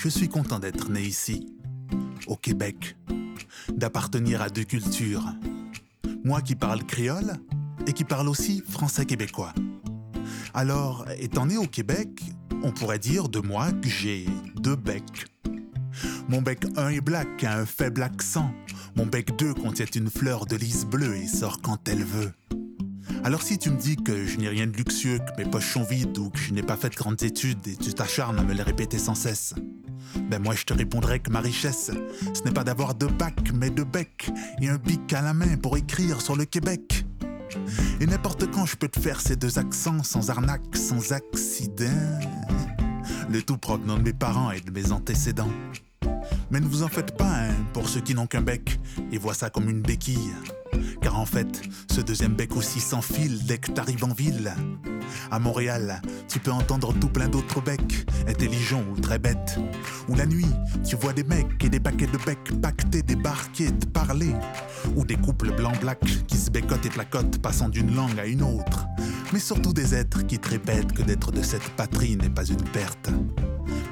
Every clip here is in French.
Je suis content d'être né ici, au Québec, d'appartenir à deux cultures. Moi qui parle créole et qui parle aussi français québécois. Alors, étant né au Québec, on pourrait dire de moi que j'ai deux becs. Mon bec 1 est black, a un faible accent. Mon bec 2 contient une fleur de lys bleue et sort quand elle veut. Alors si tu me dis que je n'ai rien de luxueux, que mes poches sont vides ou que je n'ai pas fait de grandes études et tu t'acharnes à me les répéter sans cesse, ben moi je te répondrai que ma richesse, ce n'est pas d'avoir deux bacs, mais deux becs et un bic à la main pour écrire sur le Québec. Et n'importe quand je peux te faire ces deux accents sans arnaque, sans accident. Le tout provenant de mes parents et de mes antécédents. Mais ne vous en faites pas, hein, pour ceux qui n'ont qu'un bec et voient ça comme une béquille. Car en fait, ce deuxième bec aussi s'enfile dès que t'arrives en ville. À Montréal, tu peux entendre tout plein d'autres becs, intelligents ou très bêtes. Ou la nuit, tu vois des mecs et des paquets de becs pactés, débarquer, te parler. Ou des couples blanc-black qui se bécotent et placotent, passant d'une langue à une autre. Mais surtout des êtres qui te répètent que d'être de cette patrie n'est pas une perte,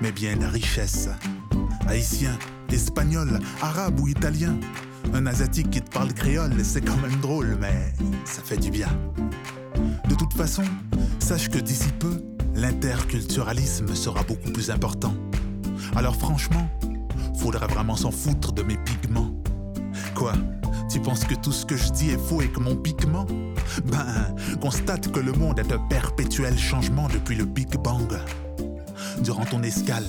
mais bien la richesse. Haïtien, espagnol, arabe ou italien. Un asiatique qui te parle créole, c'est quand même drôle, mais ça fait du bien. De toute façon, sache que d'ici peu, l'interculturalisme sera beaucoup plus important. Alors franchement, faudrait vraiment s'en foutre de mes pigments. Quoi Tu penses que tout ce que je dis est faux et que mon pigment? Ben, constate que le monde est un perpétuel changement depuis le Big Bang. Durant ton escale,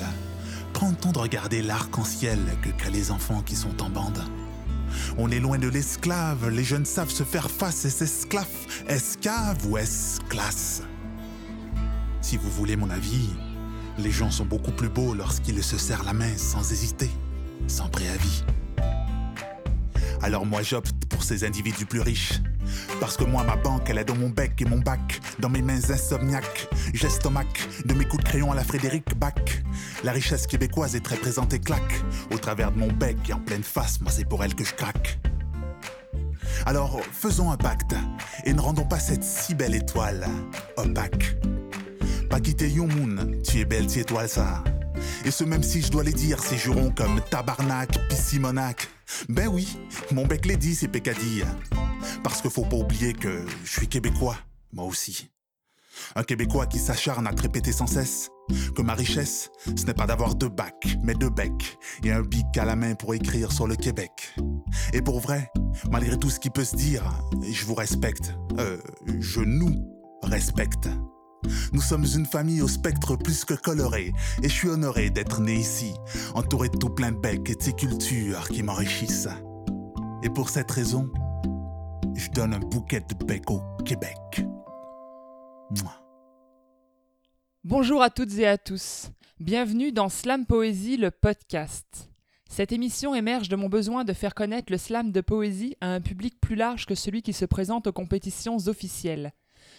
prends le temps de regarder l'arc-en-ciel que créent les enfants qui sont en bande. On est loin de l'esclave, les jeunes savent se faire face et s'esclaffent, escave ou esclasse. Si vous voulez mon avis, les gens sont beaucoup plus beaux lorsqu'ils se serrent la main sans hésiter, sans préavis. Alors moi j'opte ces individus plus riches. Parce que moi, ma banque, elle est dans mon bec et mon bac, dans mes mains insomniaques. J'estomac de mes coups de crayon à la Frédéric Bach. La richesse québécoise est très présente et claque. Au travers de mon bec et en pleine face, moi, c'est pour elle que je craque. Alors, faisons un pacte et ne rendons pas cette si belle étoile opaque. Pas quitter Yomoun, tu es belle, tu étoile ça. Et ce même si je dois les dire, ces jurons comme tabarnak, pissimonac. Ben oui, mon bec les dit, c'est pécadille. Parce que faut pas oublier que je suis québécois, moi aussi. Un Québécois qui s'acharne à te répéter sans cesse que ma richesse, ce n'est pas d'avoir deux bacs, mais deux becs et un bic à la main pour écrire sur le Québec. Et pour vrai, malgré tout ce qui peut se dire, je vous respecte. Euh, je nous respecte. Nous sommes une famille au spectre plus que coloré, et je suis honoré d'être né ici, entouré de tout plein de becs et de ces cultures qui m'enrichissent. Et pour cette raison, je donne un bouquet de becs au Québec. Bonjour à toutes et à tous. Bienvenue dans Slam Poésie, le podcast. Cette émission émerge de mon besoin de faire connaître le slam de poésie à un public plus large que celui qui se présente aux compétitions officielles.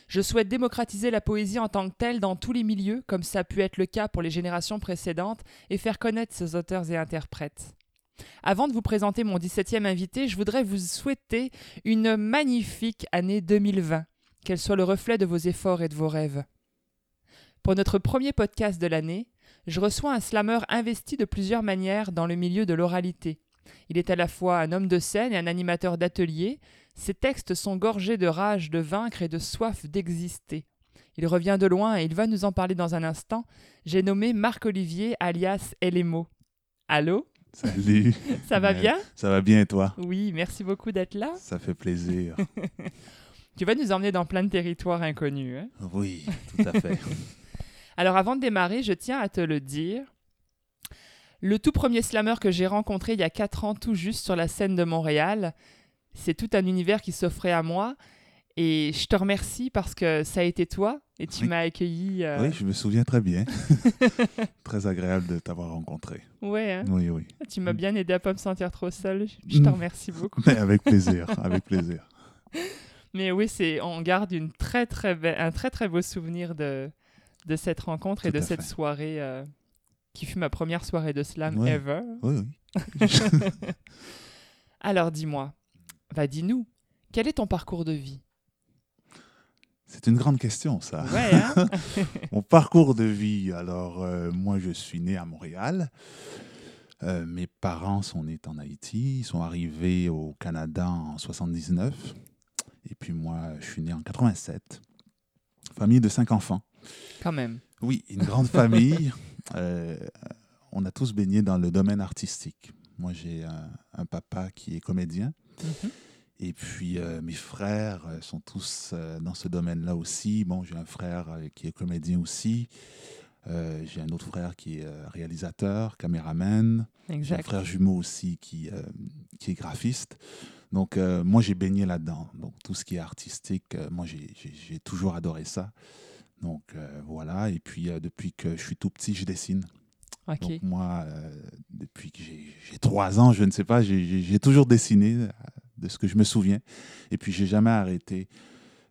Je souhaite démocratiser la poésie en tant que telle dans tous les milieux, comme ça a pu être le cas pour les générations précédentes, et faire connaître ses auteurs et interprètes. Avant de vous présenter mon 17e invité, je voudrais vous souhaiter une magnifique année 2020, qu'elle soit le reflet de vos efforts et de vos rêves. Pour notre premier podcast de l'année, je reçois un slameur investi de plusieurs manières dans le milieu de l'oralité. Il est à la fois un homme de scène et un animateur d'atelier. Ses textes sont gorgés de rage de vaincre et de soif d'exister. Il revient de loin et il va nous en parler dans un instant. J'ai nommé Marc-Olivier alias Elemo. Allô? Salut. Ça va bien? Ça va bien et toi? Oui, merci beaucoup d'être là. Ça fait plaisir. Tu vas nous emmener dans plein de territoires inconnus. hein? oui, tout à fait. Alors avant de démarrer, je tiens à te le dire. Le tout premier slammer que j'ai rencontré il y a 4 ans tout juste sur la scène de Montréal, c'est tout un univers qui s'offrait à moi. Et je te remercie parce que ça a été toi et tu Oui. m'as accueilli. euh, Oui, je me souviens très bien. très agréable de t'avoir rencontré. Ouais, hein. Oui, oui. tu m'as bien aidé à pas me sentir trop seule. Je je te Mm. remercie beaucoup. Mais avec plaisir, avec plaisir. Mais oui, c'est on garde une très très be- un très très beau souvenir de de cette rencontre et de cette fait. soirée euh, qui fut ma première soirée de slam Ouais. ever. Oui, oui. Alors dis-moi, va dis-nous, quel est ton parcours de vie? C'est une grande question, ça. Ouais, hein? Mon parcours de vie. Alors, euh, moi, je suis né à Montréal. Euh, mes parents sont nés en Haïti. Ils sont arrivés au Canada en 79. Et puis, moi, je suis né en 87. Famille de cinq enfants. Quand même. Oui, une grande famille. Euh, on a tous baigné dans le domaine artistique. Moi, j'ai un, un papa qui est comédien. Mhm. Et puis, euh, mes frères euh, sont tous euh, dans ce domaine-là aussi. Bon, j'ai un frère euh, qui est comédien aussi. J'ai un autre frère qui est réalisateur, caméraman. J'ai un frère jumeau aussi qui, qui est graphiste. Donc, moi, j'ai baigné là-dedans. Donc, tout ce qui est artistique, moi, j'ai- toujours adoré ça. Donc, voilà. Et puis, depuis que je suis tout petit, je dessine. Donc moi, euh, depuis que j'ai trois ans, je ne sais pas, j'ai- toujours dessiné euh, de ce que je me souviens. Et puis j'ai jamais arrêté.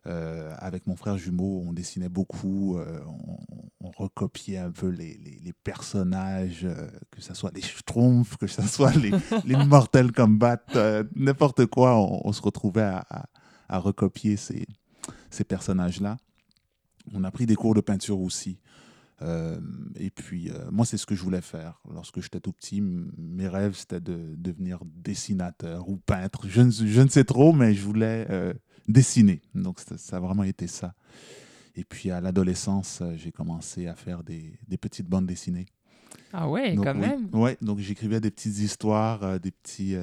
Euh, avec mon frère jumeau, on dessinait beaucoup, euh, on, on recopiait un peu les, les- les personnages, euh, que ce soit les Schtroumpfs, que ce soit les, les Mortal Kombat, n'importe quoi, on, on se retrouvait à, à- à recopier ces, ces personnages-là. On a pris des cours de peinture aussi. Euh, et puis, euh, moi, c'est ce que je voulais faire. Lorsque j'étais tout petit, mes rêves, c'était de devenir dessinateur ou peintre. Je ne, je ne sais trop, mais je voulais euh, dessiner. Donc, ça, ça a vraiment été ça. Et puis, à l'adolescence, j'ai commencé à faire des, des petites bandes dessinées. Ah ouais, Donc, quand oui. même. Ouais, donc j'écrivais des petites histoires, des, petits,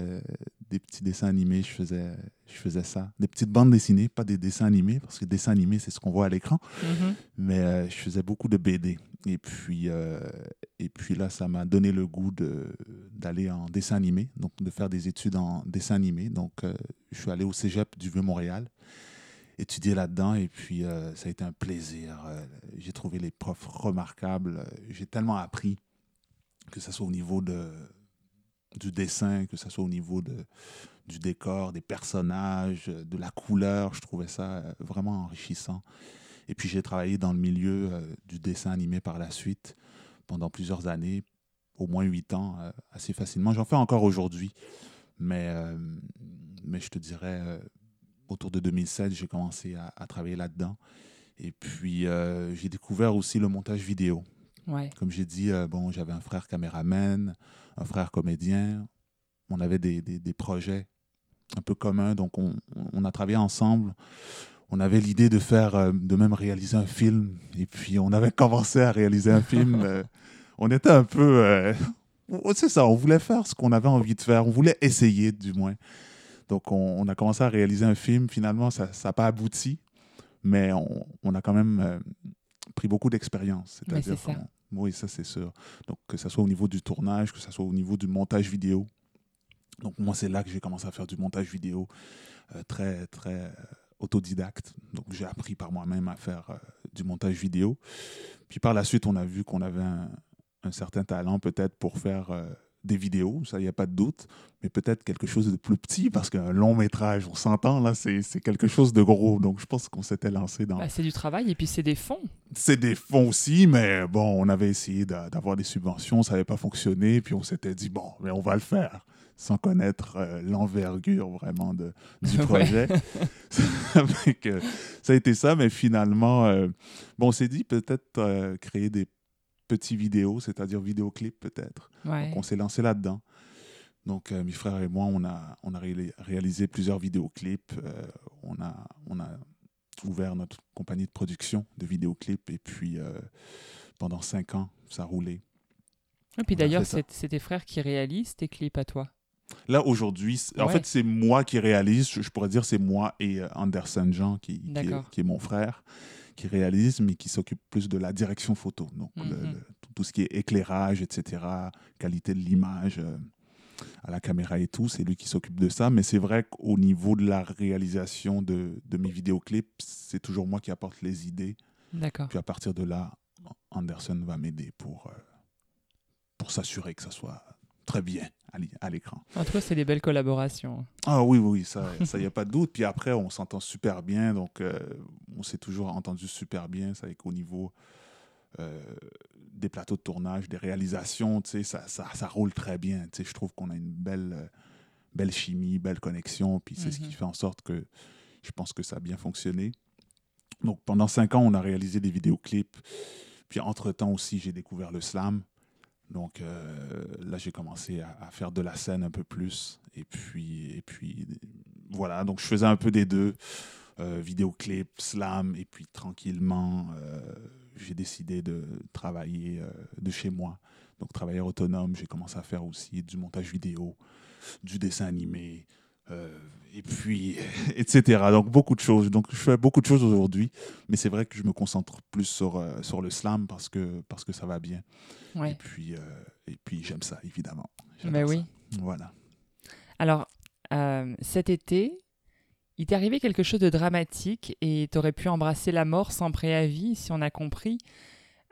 des petits dessins animés, je faisais, je faisais ça. Des petites bandes dessinées, pas des dessins animés, parce que dessins animés, c'est ce qu'on voit à l'écran Mhm. mais euh, je faisais beaucoup de BD. Et puis, euh, et puis là, ça m'a donné le goût de- d'aller en dessin animé, donc de faire des études en dessin animé. Donc, euh, je suis allé au cégep du Vieux-Montréal, étudier là-dedans, et puis ça a été un plaisir. J'ai trouvé les profs remarquables. J'ai tellement appris, que ce soit au niveau de, du dessin, que ce soit au niveau de, du décor, des personnages, de la couleur. Je trouvais ça euh, vraiment enrichissant. Et puis j'ai travaillé dans le milieu euh, du dessin animé par la suite pendant plusieurs années, au moins huit ans, euh, assez facilement. J'en fais encore aujourd'hui, mais, euh, mais je te dirais, euh, autour de 2007, j'ai commencé à, à travailler là-dedans. Et puis euh, j'ai découvert aussi le montage vidéo. Ouais. Comme j'ai dit, euh, bon, j'avais un frère caméraman, un frère comédien. On avait des, des- des projets un peu communs, donc on, on a travaillé ensemble. On avait l'idée de faire, euh, de même réaliser un film. Et puis on avait commencé à réaliser un film. euh, on était un peu, euh, c'est ça, on voulait faire ce qu'on avait envie de faire. On voulait essayer, du moins. Donc on, on a commencé à réaliser un film. Finalement, ça n'a pas abouti, mais on, on a quand même euh, pris beaucoup d'expérience. C'est-à-dire qu'on- oui, ça c'est sûr. Donc que ce soit au niveau du tournage, que ce soit au niveau du montage vidéo. Donc moi, c'est là que j'ai commencé à faire du montage vidéo euh, très, très euh, autodidacte. Donc j'ai appris par moi-même à faire euh, du montage vidéo. Puis par la suite, on a vu qu'on avait un, certain talent peut-être pour faire des vidéos, ça, il n'y a pas de doute, mais peut-être quelque chose de plus petit, parce qu'un long métrage, on s'entend, là, c'est quelque chose de gros. Donc je pense qu'on s'était lancé dans... Bah, c'est du travail et puis c'est des fonds. C'est des fonds aussi, mais bon, on avait essayé d'a- d'avoir des subventions, ça n'avait pas fonctionné, puis on s'était dit, bon, mais on va le faire, sans connaître euh, l'envergure vraiment de, du projet. Avec, euh, ça a été ça, mais finalement, euh, bon, on s'est dit peut-être euh, créer des petits vidéos, c'est-à-dire vidéoclips peut-être. Ouais. Donc, on s'est lancé là-dedans. Donc, euh, mes frères et moi, on a, on a réali- réalisé plusieurs vidéoclips. euh, on, a, on a ouvert notre compagnie de production de vidéoclips. Et puis, euh, pendant cinq ans, ça a roulé. Et puis d'ailleurs, c'est tes frères qui réalisent tes clips à toi. Là, aujourd'hui, en fait, c'est moi qui réalise. Je, pourrais dire c'est moi et Anderson Jean, qui, qui, est, D'accord. qui est mon frère, qui réalise, mais qui s'occupe plus de la direction photo. Donc, le- Mhm. le- tout, tout ce qui est éclairage, etc., qualité de l'image euh, à la caméra et tout, c'est lui qui s'occupe de ça. Mais c'est vrai qu'au niveau de la réalisation de, de mes vidéoclips, c'est toujours moi qui apporte les idées. D'accord. Puis à partir de là, Anderson va m'aider pour, euh, pour s'assurer que ça soit très bien à l'é- à l'écran. En tout cas, c'est des belles collaborations. Ah oui, oui, ça, il n'y a pas de doute. Puis après, on s'entend super bien. Donc, euh, on s'est toujours entendu super bien. C'est qu'au niveau euh, des plateaux de tournage, des réalisations, tu sais, ça, ça, ça roule très bien. Tu sais, je trouve qu'on a une belle, euh, belle chimie, belle connexion. Puis c'est ce qui Mhm. fait en sorte que je pense que ça a bien fonctionné. Donc pendant cinq ans, on a réalisé des vidéoclips. Puis entre-temps aussi, j'ai découvert le slam. Donc euh, là, j'ai commencé à, faire de la scène un peu plus. Et puis, et puis voilà, donc je faisais un peu des deux. Euh, vidéoclip, slam, et puis tranquillement, euh, j'ai décidé de travailler euh, de chez moi. Donc travailleur autonome, j'ai commencé à faire aussi du montage vidéo, du dessin animé, et puis, etc. Donc beaucoup de choses. Donc je fais beaucoup de choses aujourd'hui, mais c'est vrai que je me concentre plus sur, euh, sur le slam parce que, parce que ça va bien. Et puis, euh, et puis j'aime ça, évidemment. Mais ça. oui. Voilà. Alors, euh, cet été, il t'est arrivé quelque chose de dramatique et t'aurais pu embrasser la mort sans préavis, si on a compris.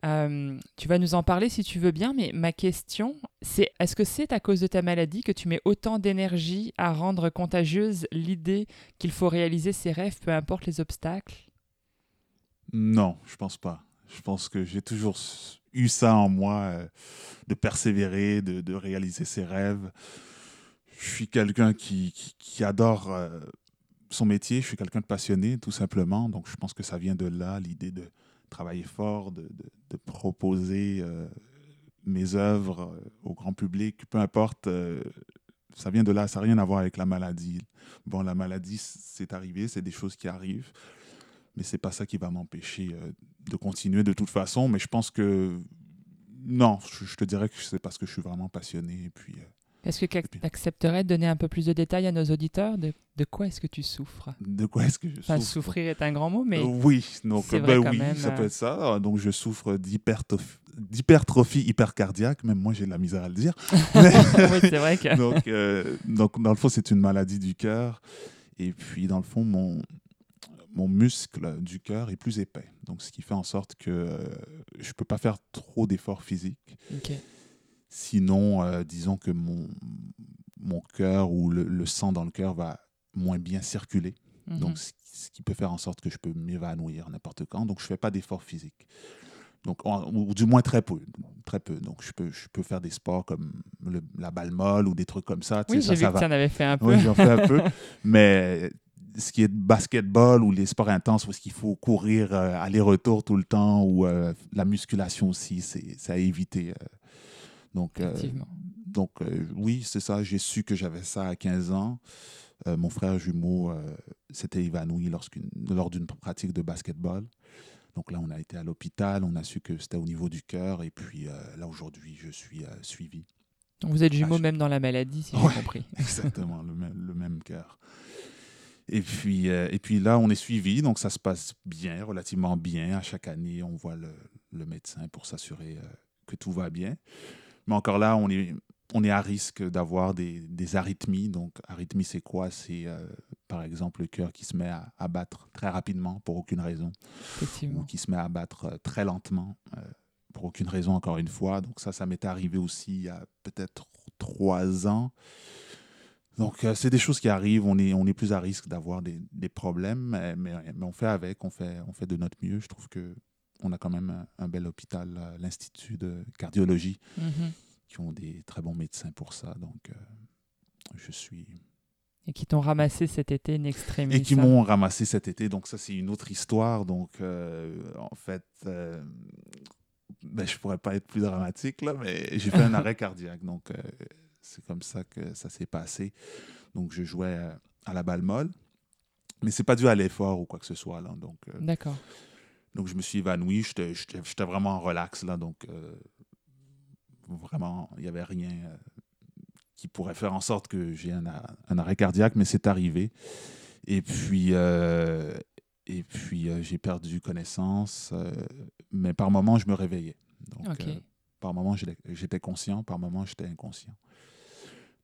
Euh, tu vas nous en parler si tu veux bien, mais ma question, c'est est-ce que c'est à cause de ta maladie que tu mets autant d'énergie à rendre contagieuse l'idée qu'il faut réaliser ses rêves, peu importe les obstacles? Non, je pense pas. Je pense que j'ai toujours eu ça en moi, euh, de persévérer, de, réaliser ses rêves. Je suis quelqu'un qui, qui, qui adore euh, son métier, je suis quelqu'un de passionné, tout simplement. Donc je pense que ça vient de là, l'idée de travailler fort, de, de- proposer euh, mes œuvres euh, au grand public, peu importe. euh, ça vient de là, ça n'a rien à voir avec la maladie. Bon, la maladie, c'est arrivé, c'est des choses qui arrivent mais c'est pas ça qui va m'empêcher de continuer de toute façon. Mais je pense que non, je, je te dirais que c'est parce que je suis vraiment passionné. Et puis, Est-ce que tu accepterais de donner un peu plus de détails à nos auditeurs de, de quoi est-ce que tu souffres? De quoi est-ce que je Enfin, souffre? souffrir est un grand mot, mais Euh, Oui, donc euh, ben oui, même, ça euh. peut être ça. Donc je souffre d'hypertroph- d'hypertrophie hypercardiaque. Même moi, j'ai de la misère à le dire. Oui, c'est vrai que. donc, euh, donc, dans le fond, c'est une maladie du cœur. Et puis, dans le fond, mon, mon muscle du cœur est plus épais. Donc, ce qui fait en sorte que euh, je ne peux pas faire trop d'efforts physiques. Ok. Sinon, euh, disons que mon, mon cœur ou le, le sang dans le cœur va moins bien circuler. Mhm. Donc, ce, ce qui peut faire en sorte que je peux m'évanouir n'importe quand. Donc, je ne fais pas d'efforts physiques. Donc, en- ou du moins très peu. Très peu. Donc, je peux, je peux faire des sports comme le- la balle molle ou des trucs comme ça. Oui, j'ai vu ça que tu en avais fait un peu. Oui, j'en fais un peu. Mais ce qui est basketball ou les sports intenses, où est-ce qu'il faut courir euh, aller-retour tout le temps, ou euh, la musculation aussi, c'est c'est à éviter. euh. Donc, euh, donc euh, oui, c'est ça. J'ai su que j'avais ça à 15 ans. Euh, mon frère jumeau s'était évanoui lors d'une pratique de basketball. Donc là, on a été à l'hôpital, on a su que c'était au niveau du cœur, et puis là, aujourd'hui, je suis suivi. Donc vous êtes jumeaux Ah, je- même dans la maladie, si Ouais. j'ai compris. Exactement, le même, le même cœur. Et puis, euh, et puis là, on est suivi, donc ça se passe bien, relativement bien. À chaque année, on voit le, le médecin pour s'assurer euh, que tout va bien. Mais encore là, on est, on est à risque d'avoir des, des arythmies. Donc, arythmie, c'est quoi? C'est euh, par exemple le cœur qui se met à, à battre très rapidement pour aucune raison, ou qui se met à battre euh, très lentement euh, pour aucune raison, encore une fois. Donc, ça, ça m'est arrivé aussi il y a peut-être trois ans. Donc, euh, c'est des choses qui arrivent. On est, on est plus à risque d'avoir des, des problèmes, mais, mais- mais on fait avec, on fait, on fait de notre mieux. Je trouve que on a quand même un, un bel hôpital, l'Institut de cardiologie, Mhm. qui ont des très bons médecins pour ça. Donc, euh, je suis. Et qui t'ont ramassé cet été in extremis. Et qui m'ont ramassé cet été. Donc, ça, c'est une autre histoire. Donc, euh, en fait, euh, ben, je pourrais pas être plus dramatique, là, mais j'ai fait un arrêt cardiaque. Donc, euh, c'est comme ça que ça s'est passé. Donc, je jouais à la balle molle. Mais c'est pas dû à l'effort ou quoi que ce soit. Là. Donc, euh, D'accord. Donc, je me suis évanoui. J'étais- vraiment en relax. Là, donc, euh, vraiment, il n'y avait rien euh, qui pourrait faire en sorte que j'ai un, arrêt cardiaque, mais c'est arrivé. Et puis, euh, et puis j'ai perdu connaissance. mais par moments, je me réveillais. Donc, par moments, j'étais j'étais conscient. Par moments, j'étais inconscient.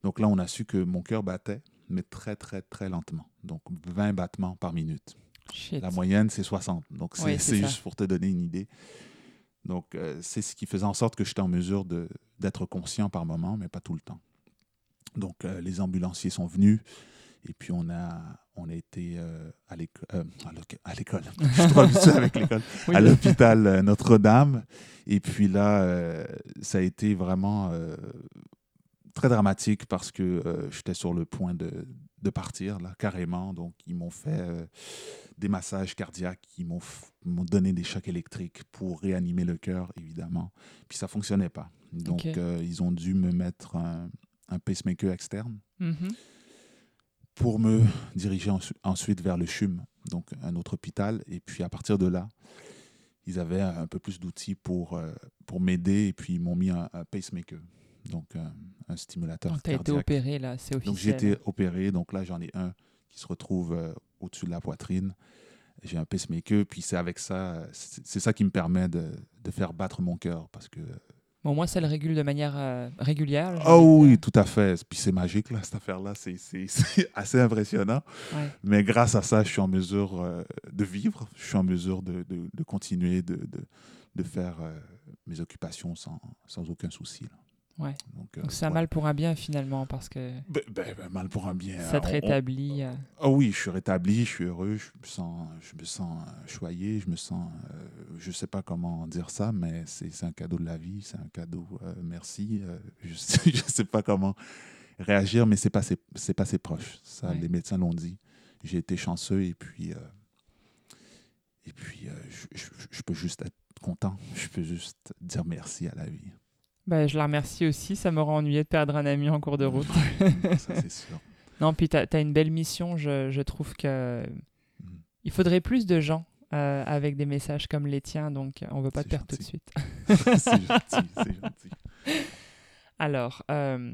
Donc là, on a su que mon cœur battait, mais très, très, très lentement. Donc 20 battements par minute. Shit. La moyenne, c'est 60. Donc, c'est juste pour te donner une idée. Donc, euh, c'est ce qui faisait en sorte que j'étais en mesure d'être conscient par moment, mais pas tout le temps. Donc, euh, les ambulanciers sont venus et puis on a, on a été euh, à euh, l'école. Je suis trop habitué avec l'école. Oui, à l'hôpital Notre-Dame. Et puis là, ça a été vraiment très dramatique parce que j'étais sur le point de, de partir, là, carrément. Donc, ils m'ont fait euh, des massages cardiaques qui m'ont donné des chocs électriques pour réanimer le cœur, évidemment. Puis ça fonctionnait pas. Donc, euh, ils ont dû me mettre un, un pacemaker externe Mhm. pour me diriger ensu- ensuite vers le CHUM, donc un autre hôpital. Et puis à partir de là, ils avaient un peu plus d'outils pour, euh, pour m'aider et puis ils m'ont mis un, un pacemaker, donc un, un stimulateur Donc, tu as été opéré, là, c'est officiel. donc j'ai été opéré, donc là j'en ai un qui se retrouve euh, au-dessus de la poitrine. J'ai un pacemaker, puis c'est avec ça, euh, c'est ça qui me permet de, de faire battre mon cœur parce que Bon, moins, ça le régule de manière euh, régulière. j'ai Oh oui, tout à fait. Puis c'est magique, là, cette affaire-là. C'est- assez impressionnant. Ouais. Mais grâce à ça, je suis en mesure euh, de vivre. Je suis en mesure de, de- de continuer de, faire euh, mes occupations sans, sans aucun souci. là. Ouais. Donc, euh, Donc, c'est un ouais. mal pour un bien, finalement, parce que Ben, ben, ben, mal pour un bien. ça te On- on- rétablit. euh, Ah oui, je suis rétabli, je suis heureux, je me sens, je me sens euh, choyé, je me sens, euh, je sais pas comment dire ça, mais c'est c'est un cadeau de la vie, c'est un cadeau, euh, merci. je sais, je sais pas comment réagir, mais c'est passé, c'est passé proche. Ça, Ouais. les médecins l'ont dit. J'ai été chanceux et puis, et puis, je, je- je peux juste être content. Je peux juste dire merci à la vie. Ben, je la remercie aussi. Ça m'aurait ennuyé de perdre un ami en cours de route. ça c'est sûr. non, puis tu as, une belle mission. Je, je trouve que Mm. il faudrait plus de gens euh, avec des messages comme les tiens. Donc, on veut pas te perdre tout de suite. c'est gentil, c'est gentil. Alors, euh,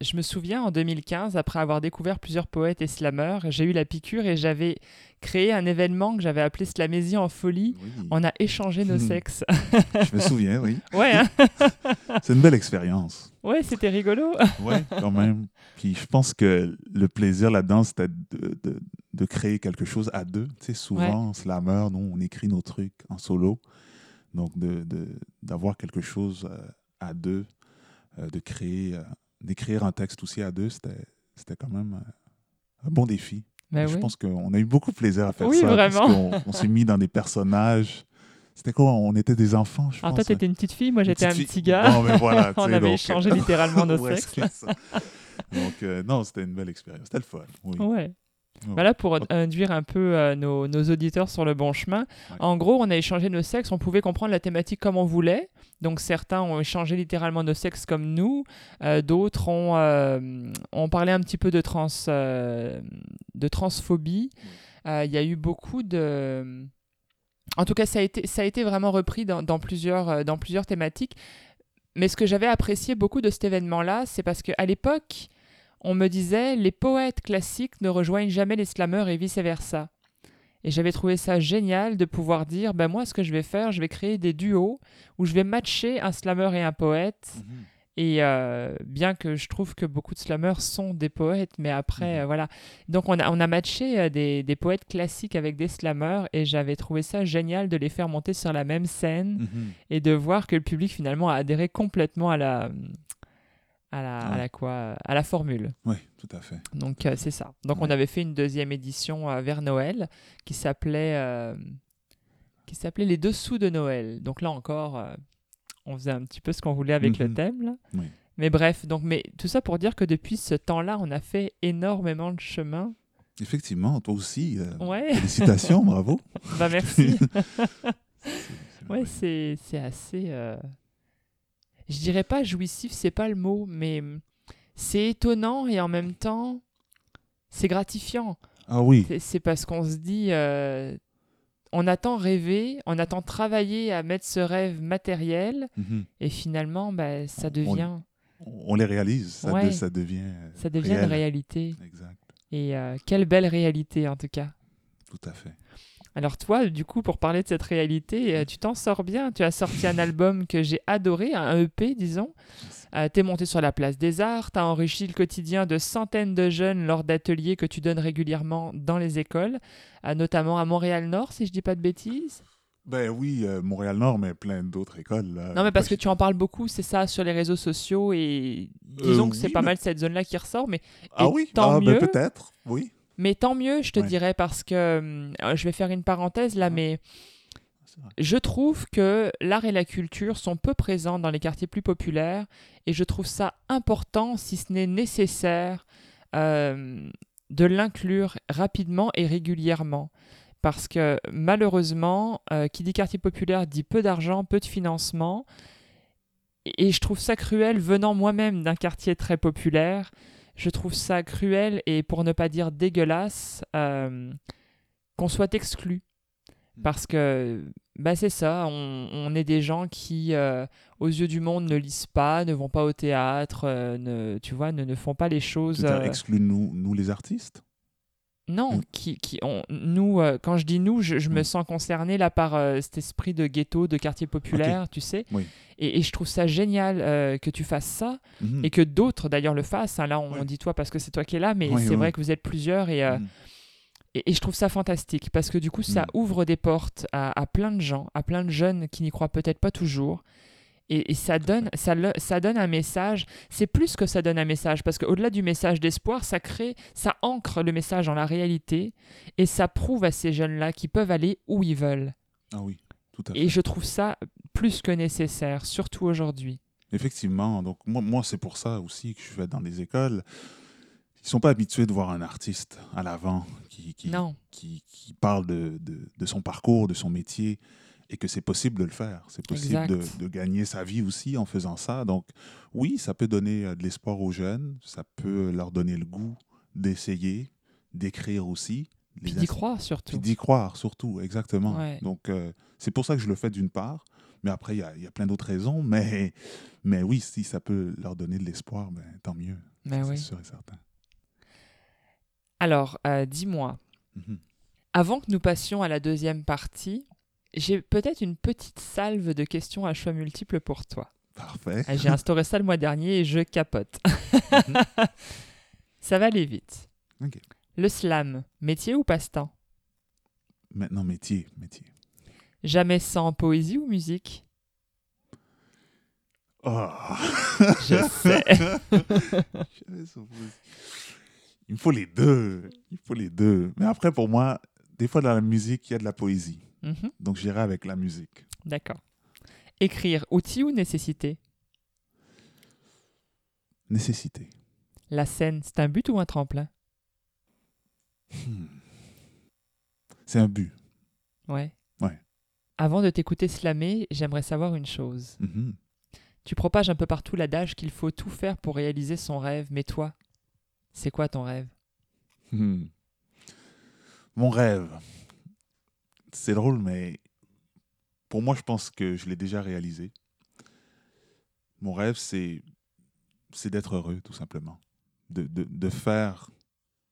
je me souviens en 2015, après avoir découvert plusieurs poètes et slameurs, j'ai eu la piqûre et j'avais créé un événement que j'avais appelé Slamésie en folie. Oui, On a échangé nos Hmm. sexes. je me souviens, oui. ouais, hein C'est une belle expérience. ouais, c'était rigolo. Ouais, quand même. Puis je pense que le plaisir là-dedans, c'était de, de- de créer quelque chose à deux. Tu sais, souvent, en slammer, nous, on écrit nos trucs en solo. Donc, de- de- d'avoir quelque chose euh, à deux, euh, de créer, euh, d'écrire un texte aussi à deux, c'était quand même euh, un bon défi. Ben je pense qu'on a eu beaucoup de plaisir à faire Oui, ça. vraiment. on s'est mis dans des personnages. C'était quoi? On était des enfants, je Alors pense. toi, t'étais une petite fille, moi j'étais un petit gars. Bon, mais voilà, On avait donc, échangé littéralement nos sexes. Donc, euh, non, c'était une belle expérience. C'était le fun. Oui. Ouais. Voilà pour induire un peu euh, nos, nos auditeurs sur le bon chemin. Ouais. En gros, on a échangé nos sexes, on pouvait comprendre la thématique comme on voulait. Donc certains ont échangé littéralement nos sexes comme nous, Euh, d'autres ont, euh, ont parlé un petit peu de, trans, de transphobie. Il y a eu beaucoup de... En tout cas, ça a été, ça a été vraiment repris dans, dans plusieurs, dans plusieurs thématiques. Mais ce que j'avais apprécié beaucoup de cet événement-là, c'est parce qu'à l'époque, on me disait les poètes classiques ne rejoignent jamais les slameurs et vice-versa. Et j'avais trouvé ça génial de pouvoir dire ben moi, ce que je vais faire, je vais créer des duos où je vais matcher un slameur et un poète. Mhm. Et euh, bien que je trouve que beaucoup de slammers sont des poètes, mais après, Mhm. euh, voilà. Donc on a, on a matché euh, des, des poètes classiques avec des slammers et j'avais trouvé ça génial de les faire monter sur la même scène Mhm. et de voir que le public finalement a adhéré complètement à la, à la, à la quoi, à la formule. Oui, tout à fait. Donc euh, c'est ça. Donc on avait fait une deuxième édition euh, vers Noël qui s'appelait euh, qui s'appelait les dessous de Noël. Donc là encore, on faisait un petit peu ce qu'on voulait avec le Mhm. thème. là. Oui. Mais bref, donc mais tout ça pour dire que depuis ce temps-là, on a fait énormément de chemin. Effectivement, toi aussi. Ouais, Félicitations, bravo. bah merci. Ouais, c'est assez. Je dirais pas jouissif, c'est pas le mot, mais hum, c'est étonnant et en même temps, c'est gratifiant. Ah oui, C'est- parce qu'on se dit, euh, on attend rêver, on attend travailler à mettre ce rêve matériel, Mhm. et finalement, bah, ça devient, on les réalise, ça, de- Ouais. ça devient. ça devient réel. une réalité. Exact, Et euh, quelle belle réalité en tout cas. tout à fait. Alors toi, du coup, pour parler de cette réalité, euh, tu t'en sors bien? Tu as sorti un album que j'ai adoré, un EP, disons. Euh, t'es monté sur la place des arts, t'as enrichi le quotidien de centaines de jeunes lors d'ateliers que tu donnes régulièrement dans les écoles, euh, notamment à Montréal-Nord, si je dis pas de bêtises. Ben oui, euh, Montréal-Nord, mais plein d'autres écoles. là. Non, mais parce que tu en parles beaucoup, c'est ça, sur les réseaux sociaux, et disons que c'est pas mais- mal cette zone-là qui ressort, mais, Ah et oui, tant ah, ben mieux. peut-être, oui. Mais tant mieux, je te Ouais. dirais, parce que hum, euh, je vais faire une parenthèse là, mais je trouve que l'art et la culture sont peu présents dans les quartiers plus populaires, et je trouve ça important, si ce n'est nécessaire, euh, de l'inclure rapidement et régulièrement. Parce que malheureusement, euh, qui dit quartier populaire dit peu d'argent, peu de financement. Et, et je trouve ça cruel venant moi-même d'un quartier très populaire. Je trouve ça cruel et pour ne pas dire dégueulasse euh, qu'on soit exclu. Parce que bah c'est ça, on, on est des gens qui, euh, aux yeux du monde, ne lisent pas, ne vont pas au théâtre, euh, ne, tu vois, ne, ne font pas les choses. Exclus nous, nous les artistes? Non, Mm. qui, qui on, nous, euh, quand je dis nous, je, je me Mm. sens concerné là par euh, cet esprit de ghetto, de quartier populaire, tu sais. Oui. Et, et je trouve ça génial euh, que tu fasses ça Mhm. et que d'autres d'ailleurs le fassent. hein. Là, on dit toi parce que c'est toi qui es là, mais Oui, c'est vrai que vous êtes plusieurs et, Mhm. et, et je trouve ça fantastique parce que du coup, ça Mm. ouvre des portes à, à plein de gens, à plein de jeunes qui n'y croient peut-être pas toujours. Et, et ça, donne, ça, le- ça donne un message. C'est plus que ça donne un message parce qu'au-delà du message d'espoir, ça crée, ça ancre le message dans la réalité et ça prouve à ces jeunes-là qu'ils peuvent aller où ils veulent. Ah oui, tout à fait. Et je trouve ça plus que nécessaire, surtout aujourd'hui. Effectivement, donc moi, moi c'est pour ça aussi que je vais dans les écoles. Ils sont pas habitués de voir un artiste à l'avant qui, qui, qui, qui parle de, de, de son parcours, de son métier, et que c'est possible de le faire. C'est possible de, gagner sa vie aussi en faisant ça. Donc oui, ça peut donner euh, de l'espoir aux jeunes, ça peut leur donner le goût d'essayer, d'écrire aussi. puis d'y croire Puis surtout. d'y croire, surtout, exactement. Ouais. Donc, euh, c'est pour ça que je le fais d'une part. Mais après, il y a, il y a plein d'autres raisons. Mais, mais oui, si ça peut leur donner de l'espoir, ben, tant mieux. C'est oui. sûr et certain. Alors, euh, dis-moi, Mhm. Avant que nous passions à la deuxième partie, j'ai peut-être une petite salve de questions à choix multiples pour toi. Parfait. Ah, J'ai instauré ça le mois dernier et je capote. Mhm. ça va aller vite. Le slam, métier ou passe-temps? Maintenant, métier. métier. Jamais sans poésie ou musique? Oh. Je sais. J'avais supposé. Il me faut les deux. Il faut les deux. Mais après, pour moi, des fois, dans la musique, il y a de la poésie. Mhm, Donc, j'irai avec la musique. D'accord. Écrire, outil ou nécessité? Nécessité. La scène, c'est un but ou un tremplin? Hmm. C'est un but. Ouais. Ouais. Avant de t'écouter slammer, j'aimerais savoir une chose. Mhm. Tu propages un peu partout l'adage qu'il faut tout faire pour réaliser son rêve, mais toi, c'est quoi ton rêve? Hmm. Mon rêve. C'est drôle, mais pour moi, je pense que je l'ai déjà réalisé. Mon rêve, c'est c'est d'être heureux, tout simplement. De, de, de faire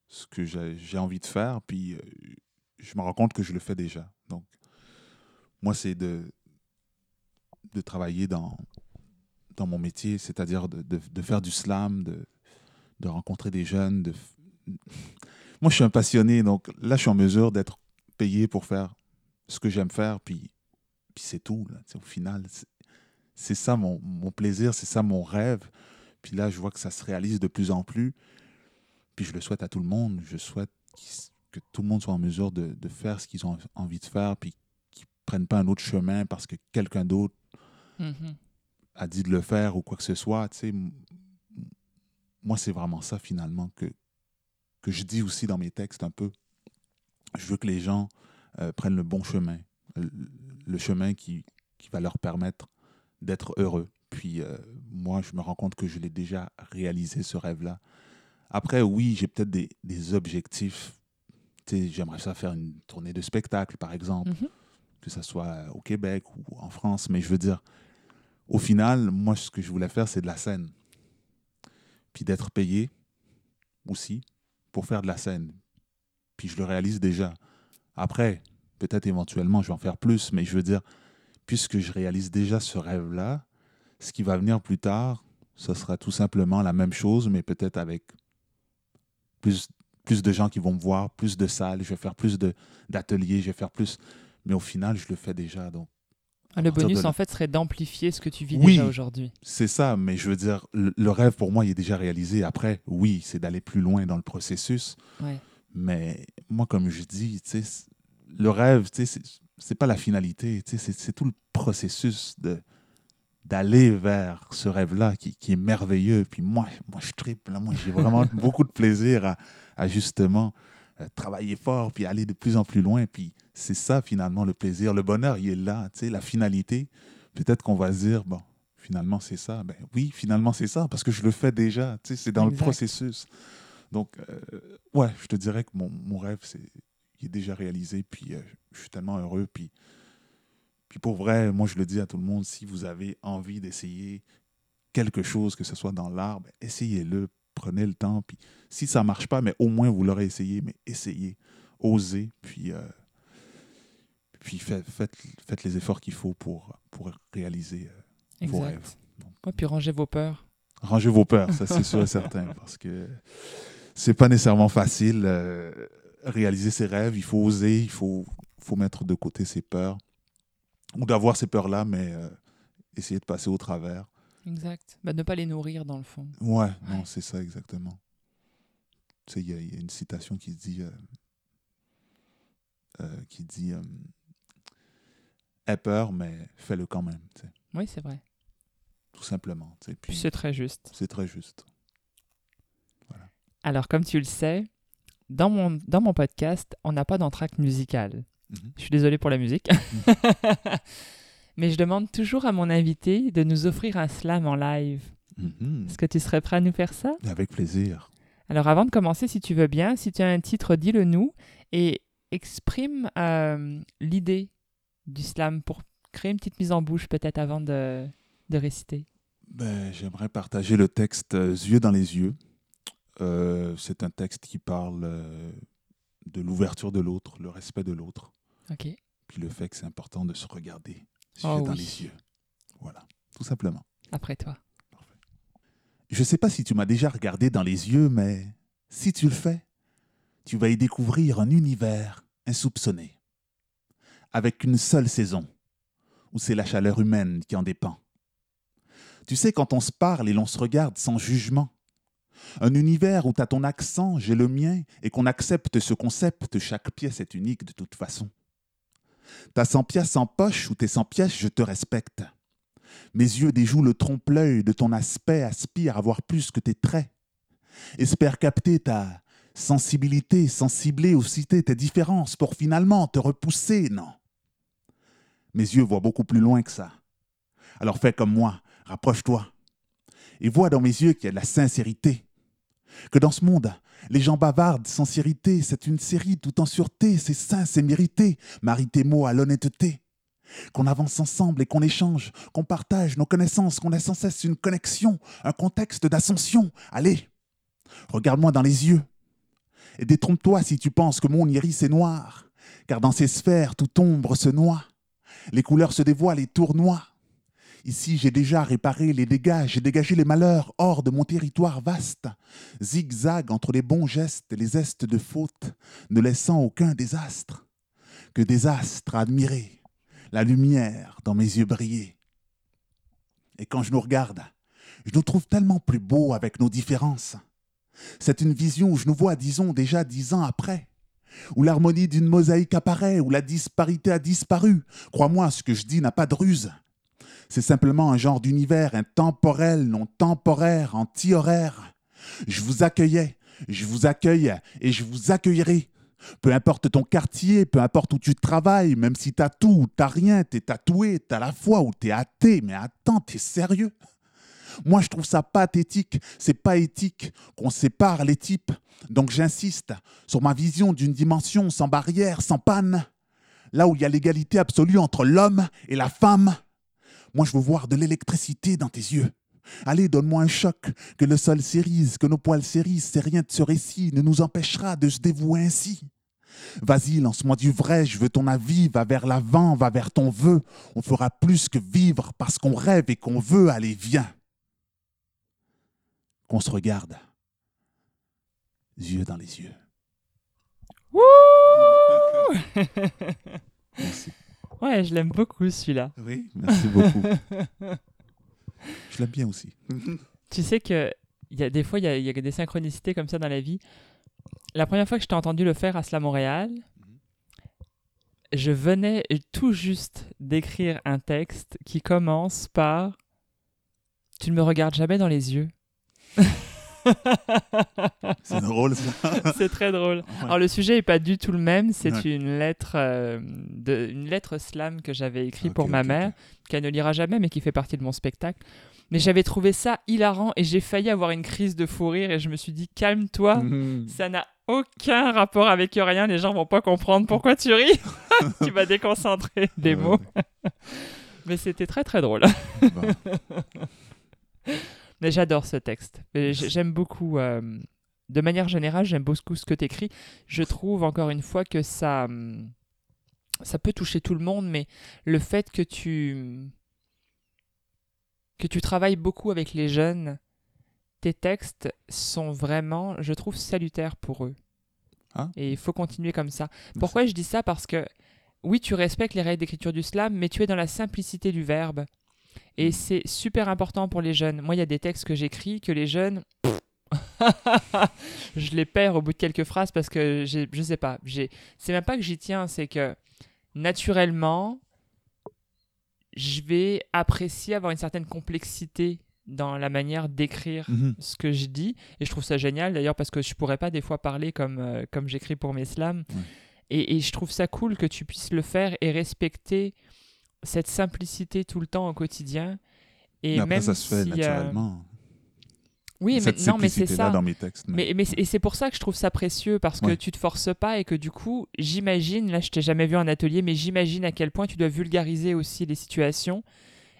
ce que j'ai envie de faire, puis euh, je me rends compte que je le fais déjà. Donc, moi, c'est de, de travailler dans, dans mon métier, c'est-à-dire de, de, faire du slam, de, de rencontrer des jeunes, de, moi, je suis un passionné, donc là, je suis en mesure d'être payé pour faire ce que j'aime faire, puis, puis c'est tout. là. Au final, c'est- ça mon, mon plaisir, c'est ça mon rêve. Puis là, je vois que ça se réalise de plus en plus. Puis je le souhaite à tout le monde. Je souhaite que tout le monde soit en mesure de, de faire ce qu'ils ont envie de faire, puis qu'ils ne prennent pas un autre chemin parce que quelqu'un d'autre a dit de le faire ou quoi que ce soit. Tu sais, moi, c'est vraiment ça finalement que, que je dis aussi dans mes textes un peu. Je veux que les gens euh, prennent le bon chemin, le, chemin qui, qui va leur permettre d'être heureux. Puis euh, moi, je me rends compte que je l'ai déjà réalisé, ce rêve-là. Après, oui, j'ai peut-être des, des objectifs. Tu sais, J'aimerais ça faire une tournée de spectacle, par exemple Mhm. que ce soit au Québec ou en France, mais je veux dire, au final, moi, ce que je voulais faire, c'est de la scène. Puis d'être payé aussi pour faire de la scène. Puis je le réalise déjà. Après, peut-être éventuellement, je vais en faire plus, mais je veux dire, puisque je réalise déjà ce rêve-là, ce qui va venir plus tard, ce sera tout simplement la même chose, mais peut-être avec plus, plus de gens qui vont me voir, plus de salles, je vais faire plus d'ateliers, je vais faire plus. Mais au final, je le fais déjà. Donc, Ah, Le bonus, en fait, serait d'amplifier ce que tu vis Oui. déjà aujourd'hui. c'est ça, mais je veux dire, le, le rêve pour moi, il est déjà réalisé. Après, oui, c'est d'aller plus loin dans le processus. Ouais. Mais moi, comme je dis, le rêve, c'est- pas la finalité, c'est tout le processus de d'aller vers ce rêve-là qui, qui est merveilleux. Puis moi, moi je tripe, là, moi, j'ai vraiment beaucoup de plaisir à, à justement euh, travailler fort, puis aller de plus en plus loin. Puis c'est ça finalement le plaisir. Le bonheur, il est là, tu sais, la finalité. Peut-être qu'on va se dire, bon, finalement c'est ça. Ben oui, finalement c'est ça, parce que je le fais déjà, tu sais, c'est dans Exact. le processus. Donc, euh, ouais, je te dirais que mon, mon rêve, c'est, il est déjà réalisé, puis euh, je suis tellement heureux. Puis, puis pour vrai, moi je le dis à tout le monde, si vous avez envie d'essayer quelque chose, que ce soit dans l'art, ben, essayez-le, prenez le temps. Puis si ça marche pas, mais au moins vous l'aurez essayé, mais essayez, osez, puis, euh, puis faites, faites, faites les efforts qu'il faut pour, pour réaliser vos rêves. Exact. Ouais, puis rangez vos peurs. Rangez vos peurs, ça c'est sûr et certain, parce que c'est pas nécessairement facile. euh, réaliser ses rêves, il faut oser, il faut, faut mettre de côté ses peurs, ou d'avoir ces peurs-là, mais euh, essayer de passer au travers. Exact. Bah, ne pas les nourrir, dans le fond. Ouais, non, c'est ça exactement. Tu sais, il y, a- il y a une citation qui dit, euh, euh, qui dit, aie peur, mais fais-le quand même, Oui, c'est vrai. tout simplement. Puis Puis c'est très juste. c'est très juste. Alors, comme tu le sais, dans mon, dans mon podcast, on n'a pas d'entracte musical. Mhm. Je suis désolé pour la musique. Mais je demande toujours à mon invité de nous offrir un slam en live. Mhm. Est-ce que tu serais prêt à nous faire ça? Avec plaisir. Alors avant de commencer, si tu veux bien, si tu as un titre, dis-le nous et exprime euh, l'idée du slam pour créer une petite mise en bouche peut-être avant de, de réciter. Ben, J'aimerais partager le texte euh, Yeux dans les yeux. Euh, c'est un texte qui parle euh, de l'ouverture de l'autre, le respect de l'autre, Ok. puis le fait que c'est important de se regarder Oh dans les yeux. Voilà, tout simplement. Après toi. Je ne sais pas si tu m'as déjà regardé dans les yeux, mais si tu le fais, tu vas y découvrir un univers insoupçonné, avec une seule saison, où c'est la chaleur humaine qui en dépend. Tu sais, quand on se parle et l'on se regarde sans jugement, un univers où tu ton accent, j'ai le mien, et qu'on accepte ce concept, chaque pièce est unique de toute façon. T'as 100 pièces en poche ou t'es 100 pièces, je te respecte. Mes yeux déjouent le trompe-l'œil de ton aspect, aspire à voir plus que tes traits. Espère capter ta sensibilité, sensibler ou citer tes différences pour finalement te repousser, non. Mes yeux voient beaucoup plus loin que ça. Alors fais comme moi, rapproche-toi. Et vois dans mes yeux qu'il y a de la sincérité. Que dans ce monde, les gens bavardent, sincérité, c'est une série tout en sûreté, c'est sain, c'est mérité. Marie tes mots à l'honnêteté qu'on avance ensemble et qu'on échange, qu'on partage nos connaissances, qu'on ait sans cesse une connexion, un contexte d'ascension. Allez, regarde-moi dans les yeux. Et détrompe-toi si tu penses que mon iris est noir, car dans ces sphères, toute ombre se noie. Les couleurs se dévoilent et tournoient. Ici, j'ai déjà réparé les dégâts, j'ai dégagé les malheurs hors de mon territoire vaste. Zigzag entre les bons gestes et les estes de faute, ne laissant aucun désastre. Que désastre à admirer la lumière dans mes yeux briller. Et quand je nous regarde, je nous trouve tellement plus beaux avec nos différences. C'est une vision où je nous vois, disons, déjà dix ans après, où l'harmonie d'une mosaïque apparaît, où la disparité a disparu. Crois-moi, ce que je dis n'a pas de ruse. C'est simplement un genre d'univers intemporel, non temporaire, anti-horaire. Je vous accueillais, je vous accueille et je vous accueillerai. Peu importe ton quartier, peu importe où tu travailles, même si t'as tout ou t'as rien, t'es tatoué, t'as la foi ou t'es athée, mais attends, t'es sérieux? Moi, je trouve ça pathétique, c'est pas éthique qu'on sépare les types. Donc j'insiste sur ma vision d'une dimension sans barrière, sans panne. Là où il y a l'égalité absolue entre l'homme et la femme. Moi, je veux voir de l'électricité dans tes yeux. Allez, donne-moi un choc, que le sol s'érise, que nos poils s'érissent, c'est rien de ce récit ne nous empêchera de se dévouer ainsi. Vas-y, lance-moi du vrai, je veux ton avis, va vers l'avant, va vers ton vœu. On fera plus que vivre parce qu'on rêve et qu'on veut, allez, viens. Qu'on se regarde, yeux dans les yeux. Wouh Merci. Ouais, je l'aime beaucoup celui-là. Oui, merci beaucoup. Je l'aime bien aussi. Tu sais que y a des fois, il y a, il y a des synchronicités comme ça dans la vie. La première fois que je t'ai entendu le faire à Slam Montréal, je venais tout juste d'écrire un texte qui commence par Tu ne me regardes jamais dans les yeux. C'est drôle, ça. c'est très drôle. Ouais. Alors le sujet est pas du tout le même. C'est Ouais. une lettre, euh, de, une lettre slam que j'avais écrite Ok, pour ma mère, qu'elle ne lira jamais, mais qui fait partie de mon spectacle. Mais j'avais trouvé ça hilarant et j'ai failli avoir une crise de fou rire et je me suis dit calme-toi, Mhm. ça n'a aucun rapport avec rien. Les gens vont pas comprendre pourquoi tu ris. tu vas déconcentrer des Ouais, mots. Mais c'était très très drôle. ouais. Mais j'adore ce texte. J'aime beaucoup, euh, de manière générale, j'aime beaucoup ce que tu écris. Je trouve encore une fois que ça, hum, ça peut toucher tout le monde, mais le fait que tu, que tu travailles beaucoup avec les jeunes, tes textes sont vraiment, je trouve, salutaires pour eux. Ah. Et il faut continuer comme ça. Pourquoi je dis ça? Parce que oui, tu respectes les règles d'écriture du slam, mais tu es dans la simplicité du verbe. Et c'est super important pour les jeunes. Moi, il y a des textes que j'écris que les jeunes. je les perds au bout de quelques phrases parce que je sais pas. j'ai- C'est même pas que j'y tiens, c'est que naturellement, je vais apprécier avoir une certaine complexité dans la manière d'écrire Mhm. ce que je dis et je trouve ça génial d'ailleurs parce que je pourrais pas des fois parler comme, euh, comme j'écris pour mes slams et, et je trouve ça cool que tu puisses le faire et respecter cette simplicité tout le temps au quotidien et Mais après, même ça se fait si, euh, naturellement. oui mais non mais c'est ça dans mes textes. mais, mais c'est- et c'est pour ça que je trouve ça précieux parce que Ouais. tu te forces pas et que du coup j'imagine là je t'ai jamais vu en atelier mais j'imagine à quel point tu dois vulgariser aussi les situations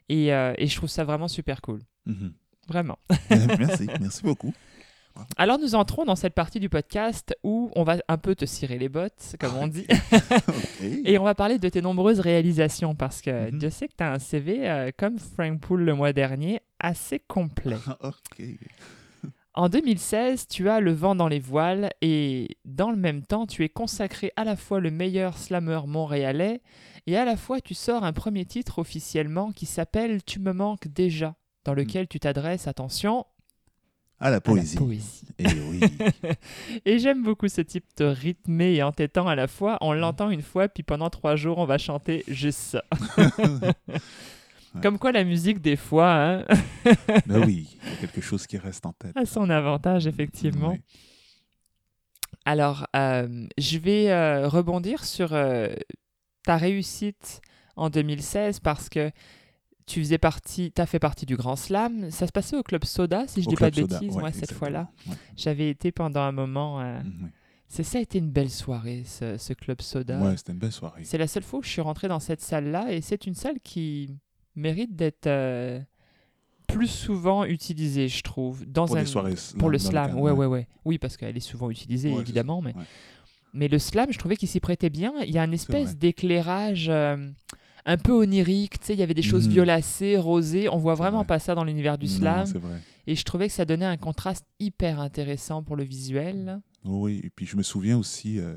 et, euh, et je trouve ça vraiment super cool Mhm. vraiment merci, merci beaucoup. Alors nous entrons dans cette partie du podcast où on va un peu te cirer les bottes, comme on dit, et on va parler de tes nombreuses réalisations parce que Mhm. je sais que tu as un CV, euh, comme Frank Poole le mois dernier, assez complet. ok. En 2016, tu as Le vent dans les voiles et dans le même temps, tu es consacré à la fois le meilleur slammer montréalais et à la fois tu sors un premier titre officiellement qui s'appelle Tu me manques déjà, dans lequel tu t'adresses, attention, À la à poésie. la poésie. Eh oui. Et j'aime beaucoup ce type de rythmé et entêtant à la fois. On l'entend une fois, puis pendant trois jours, on va chanter juste ça. Comme quoi la musique, des fois, hein, ben oui, il y a quelque chose qui reste en tête. a son avantage, effectivement. Oui. Alors, euh, je vais euh, rebondir sur euh, ta réussite en 2016 parce que tu faisais partie, as fait partie du Grand Slam. Ça se passait au Club Soda, si je Au dis pas de Soda, bêtises, ouais, moi, cette fois-là. Ouais. J'avais été pendant un moment. euh, Mhm, c'est Ça a été une belle soirée, ce, ce Club Soda. Ouais, c'était une belle soirée. C'est la seule fois où je suis rentré dans cette salle-là et c'est une salle qui mérite d'être euh, plus souvent utilisée, je trouve. Dans Pour un... soirées pour le slam, cadre, ouais, ouais, ouais. Oui, parce qu'elle est souvent utilisée, Ouais, évidemment, mais... mais le slam, je trouvais qu'il s'y prêtait bien. Il y a une espèce d'éclairage euh, un peu onirique, tu sais, il y avait des choses Mhm. violacées, rosées. On voit vraiment vrai. pas ça dans l'univers du slam. vrai. et je trouvais que ça donnait un contraste hyper intéressant pour le visuel. Oui, et puis je me souviens aussi, euh,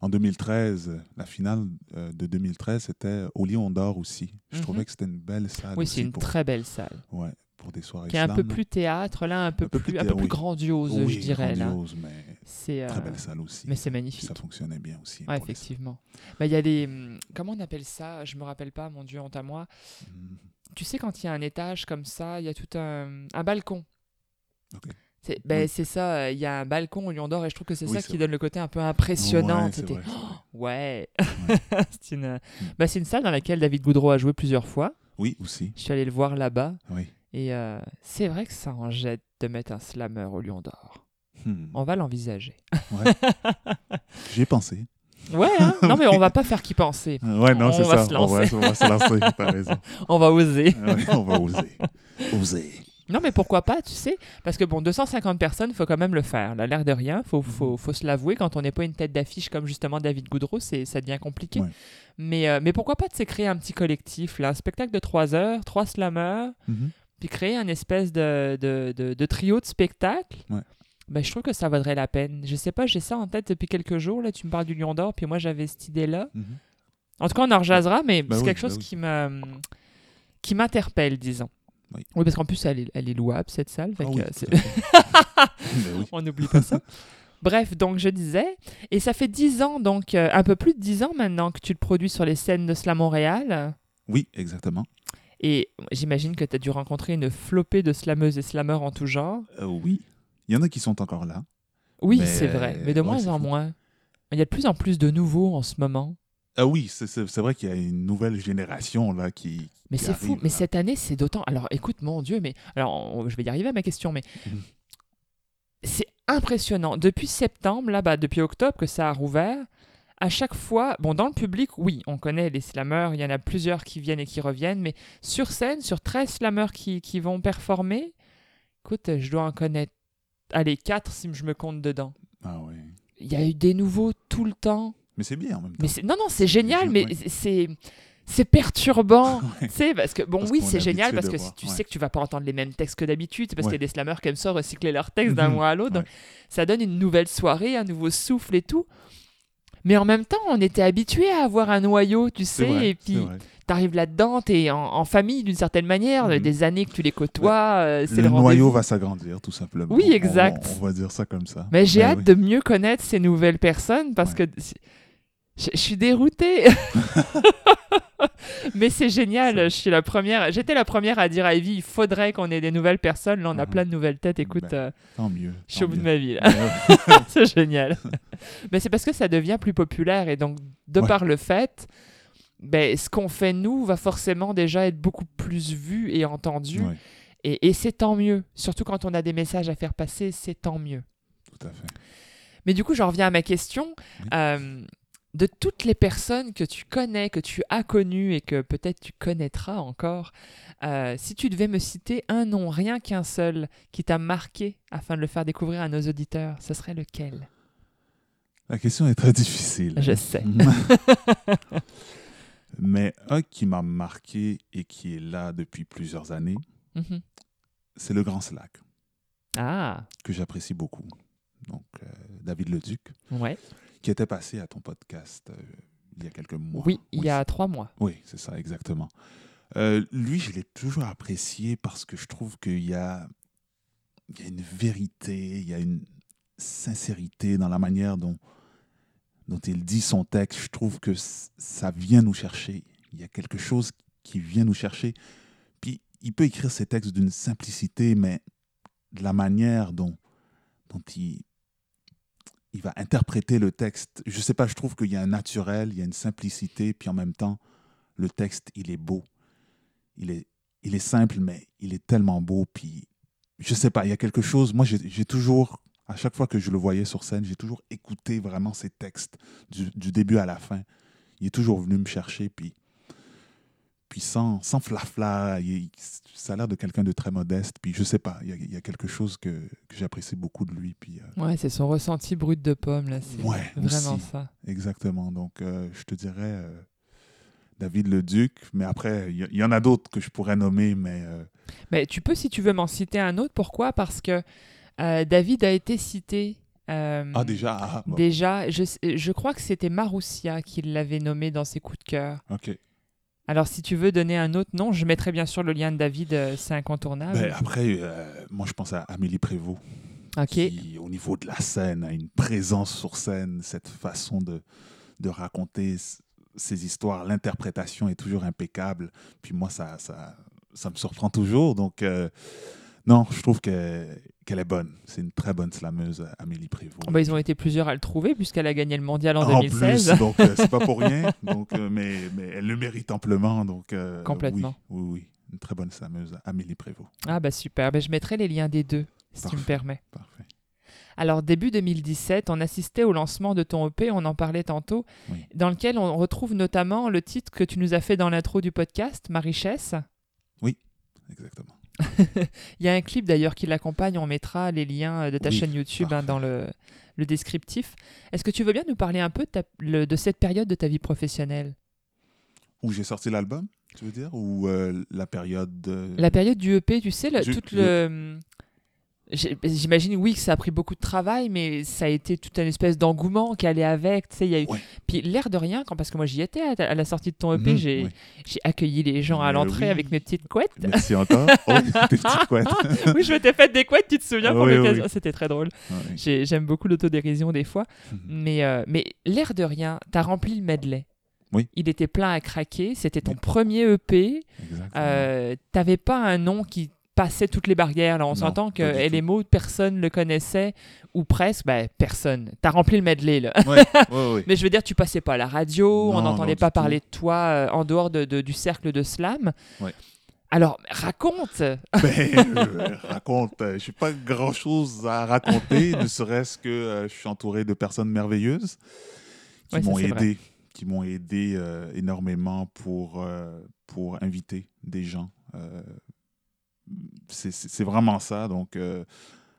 en 2013, la finale euh, de 2013, c'était au Lion d'Or aussi. Je Mhm. trouvais que c'était une belle salle Oui, c'est une pour, très belle salle. ouais, pour des soirées Qui est un peu plus théâtre, là, un peu, Un plus, plus un peu thé- plus oui. grandiose, oui, je dirais. Là. mais C'est, très euh, belle salle aussi. Mais c'est magnifique. ça fonctionnait bien aussi. Ouais, effectivement. Bah, Il y a des. hum, Comment on appelle ça? Je me rappelle pas, mon Dieu, honte à moi. Mhm. Tu sais, quand il y a un étage comme ça, il y a tout un, un balcon. Ok. C'est ben, Oui. c'est ça, euh, il y a un balcon au Lion d'Or et je trouve que c'est Oui, ça qui vrai. donne le côté un peu impressionnant. Ouais, c'est. Ouais, Ouais. c'est une, bah, c'est une salle dans laquelle David Goudreau a joué plusieurs fois. Oui, aussi. Je suis allé le voir là-bas Oui. Et euh, c'est vrai que ça en jette de mettre un slammer au Lion d'Or. Hmm. On va l'envisager. Ouais. J'y ai pensé. Ouais, hein non mais on va pas faire qu'y penser. Euh, Ouais, non, On c'est ça. On va, lancer. on va se lancer. T'as raison. On va oser. Ouais, on va oser. Oser. Non, mais pourquoi pas, tu sais Parce que bon, 250 personnes, faut quand même le faire. Là, l'air de rien, faut, faut, faut se l'avouer. Quand on n'est pas une tête d'affiche comme justement David Goudreau, c'est, ça devient compliqué. Ouais. Mais, euh, mais pourquoi pas de créer un petit collectif, là, un spectacle de 3 heures, 3 slammers, Mhm. Puis créer un espèce de, de, de, de trio de spectacles Ouais. ben, je trouve que ça vaudrait la peine. Je sais pas, j'ai ça en tête depuis quelques jours. Là, tu me parles du Lion d'Or, puis moi j'avais cette idée-là. Mhm. En tout cas, on en rejasera, mais Bah c'est oui, quelque chose oui. qui me qui m'interpelle, disons. Oui. parce qu'en plus, elle est, elle est louable, cette salle. fait Ah que, oui. Ben oui. on n'oublie pas ça. Bref, donc je disais, et ça fait 10 ans, donc euh, un peu plus de 10 ans maintenant que tu le produis sur les scènes de Slam Montréal. Oui, exactement. Et j'imagine que tu as dû rencontrer une flopée de slameuses et slammeurs en tout genre. Euh, oui. Il y en a qui sont encore là. Oui, Mais, c'est vrai, mais de ouais, moins en fou. moins. Il y a de plus en plus de nouveaux en ce moment. Ah oui, c'est vrai qu'il y a une nouvelle génération là qui. Mais c'est fou, mais cette année, c'est d'autant. Alors écoute, mon Dieu, mais. Alors, on- je vais y arriver à ma question, mais. Mhm. C'est impressionnant. Depuis septembre, là, bah, depuis octobre que ça a rouvert, à chaque fois, bon, dans le public, oui, on connaît les slammers, il y en a plusieurs qui viennent et qui reviennent, mais sur scène, sur 13 slammers qui, qui vont performer, écoute, je dois en connaître, allez, 4 si je me compte dedans. Ah oui. Il y a eu des nouveaux tout le temps. Mais c'est bien en même temps. Mais non, non, c'est génial, mais Ouais. c'est c'est perturbant. Ouais. Tu sais, parce que bon, Parce oui, c'est est génial parce que voir, si tu ouais. sais que tu vas pas entendre les mêmes textes que d'habitude, parce Ouais. qu'il y a des slammers qui aiment ça recycler leurs textes d'un Mhm. mois à l'autre. donc Ouais. Ça donne une nouvelle soirée, un nouveau souffle et tout. Mais en même temps, on était habitué à avoir un noyau, tu sais, vrai, et puis t'arrives là-dedans, t'es en, en famille d'une certaine manière, Mhm. des années que tu les côtoies, euh, c'est Le le, noyau va s'agrandir, tout simplement. Oui, exact. On, on va dire ça comme ça. Mais j'ai Ben hâte oui. de mieux connaître ces nouvelles personnes parce Ouais. que je, je suis déroutée. Mais c'est génial. Je suis la première. J'étais la première à dire à Evie, il faudrait qu'on ait des nouvelles personnes. Là, on a Mhm. plein de nouvelles têtes. Écoute, Ben, euh, Tant mieux. je suis au bout de ma vie. Ouais, c'est génial. Mais c'est parce que ça devient plus populaire et donc de Ouais. par le fait, ben, ce qu'on fait nous va forcément déjà être beaucoup plus vu et entendu. ouais, Et, et c'est tant mieux. Surtout quand on a des messages à faire passer, c'est tant mieux. tout à fait. Mais du coup, j'en reviens à ma question. Oui. Euh, de toutes les personnes que tu connais, que tu as connues et que peut-être tu connaîtras encore, euh, si tu devais me citer un nom, rien qu'un seul, qui t'a marqué afin de le faire découvrir à nos auditeurs, ce serait lequel? La question est très difficile. Je sais. Mais un qui m'a marqué et qui est là depuis plusieurs années, Mhm. c'est le Grand Slack, Ah, que j'apprécie beaucoup. Donc, euh, David Leduc, ouais. Qui était passé à ton podcast euh, il y a quelques mois. Oui, il y a trois mois. Oui, c'est ça, exactement. Euh, lui, je l'ai toujours apprécié parce que je trouve qu'il y a, il y a une vérité, il y a une sincérité dans la manière dont, dont il dit son texte. Je trouve que ça vient nous chercher. Il y a quelque chose qui vient nous chercher. Puis, il peut écrire ses textes d'une simplicité, mais de la manière dont, dont il, il va interpréter le texte. Je sais pas, je trouve qu'il y a un naturel, il y a une simplicité, puis en même temps, le texte, il est beau. Il est, il est simple, mais il est tellement beau. Puis, je sais pas, il y a quelque chose. Moi, j'ai toujours, à chaque fois que je le voyais sur scène, j'ai toujours écouté vraiment ses textes du, du début à la fin. Il est toujours venu me chercher, puis, puis sans, sans flafla. il- ça a l'air de quelqu'un de très modeste. Puis, je sais pas, il y a, il y a quelque chose que, que j'apprécie beaucoup de lui. Puis, euh, Ouais, c'est son ressenti brut de pomme, là. C'est Ouais, vraiment aussi. ça. Exactement. Donc, euh, je te dirais euh, David Leduc, mais après, il y, en a d'autres que je pourrais nommer, mais Mais tu peux, si tu veux, m'en citer un autre. Pourquoi? Parce que David a été cité. ah déjà, ah, bon, Déjà, je, je crois que c'était Maroussia qui l'avait nommé dans ses coups de cœur. ok. Alors, si tu veux donner un autre nom, je mettrai bien sûr le lien de David, euh, c'est incontournable. Ben, après, euh, moi, je pense à Amélie Prévost, qui, au niveau de la scène, a une présence sur scène, cette façon de, de raconter ces histoires. L'interprétation est toujours impeccable. Puis moi, ça, ça, ça me surprend toujours. Donc, euh, non, je trouve que- qu'elle est bonne. C'est une très bonne slameuse, Amélie Prévost. Bah, ils ont été plusieurs à le trouver, puisqu'elle a gagné le mondial en, En 2016. plus, donc euh, c'est pas pour rien. Donc, euh, mais, mais elle le mérite amplement. Donc, euh, Complètement. Oui, oui, oui. Une très bonne slameuse, Amélie Prévost. Ah, bah super. Ben, je mettrai les liens des deux, si tu me permets. Parfait. Alors, début 2017, on assistait au lancement de ton EP, on en parlait tantôt, Oui. dans lequel on retrouve notamment le titre que tu nous as fait dans l'intro du podcast, Ma richesse. Exactement. Il y a un clip d'ailleurs qui l'accompagne, on mettra les liens euh, de ta Oui, chaîne YouTube hein, dans le, le descriptif. Est-ce que tu veux bien nous parler un peu de, ta- le- de cette période de ta vie professionnelle? Où j'ai sorti l'album, tu veux dire? Ou euh, la période de... La période du EP, tu sais, le- Du- le... J'imagine, oui, que ça a pris beaucoup de travail, mais ça a été toute une espèce d'engouement qui allait avec. Tu sais, y a eu... Ouais. Puis l'air de rien, quand, parce que moi j'y étais à, à la sortie de ton EP, Mhm, j'ai accueilli les gens à l'entrée oui. avec mes petites couettes. Merci encore. Oh, tes petites couettes. oui, je m'étais fait des couettes, tu te souviens, pour Oui, l'occasion. oui. C'était très drôle. J'ai- J'aime beaucoup l'autodérision des fois. Mhm. Mais, euh, mais l'air de rien, t'as rempli le medley. Oui. Il était plein à craquer. C'était ton Oui. premier EP. Exactement. Euh, T'avais pas un nom qui passait toutes les barrières. Là, on s'entend que tout. LMO, personne le connaissait, ou presque, ben, personne. T'as rempli le medley, là. Ouais, ouais, ouais. Mais je veux dire, tu passais pas à la radio, on n'entendait pas tout. parler de toi euh, en dehors de- de- du cercle de slam. Alors, raconte Ben, euh, raconte, euh, je n'ai pas grand-chose à raconter, ne serait-ce que euh, je suis entouré de personnes merveilleuses qui m'ont vrai. aidé, qui m'ont aidé euh, énormément pour, pour inviter des gens. Euh, c'est- vraiment ça. Donc, euh,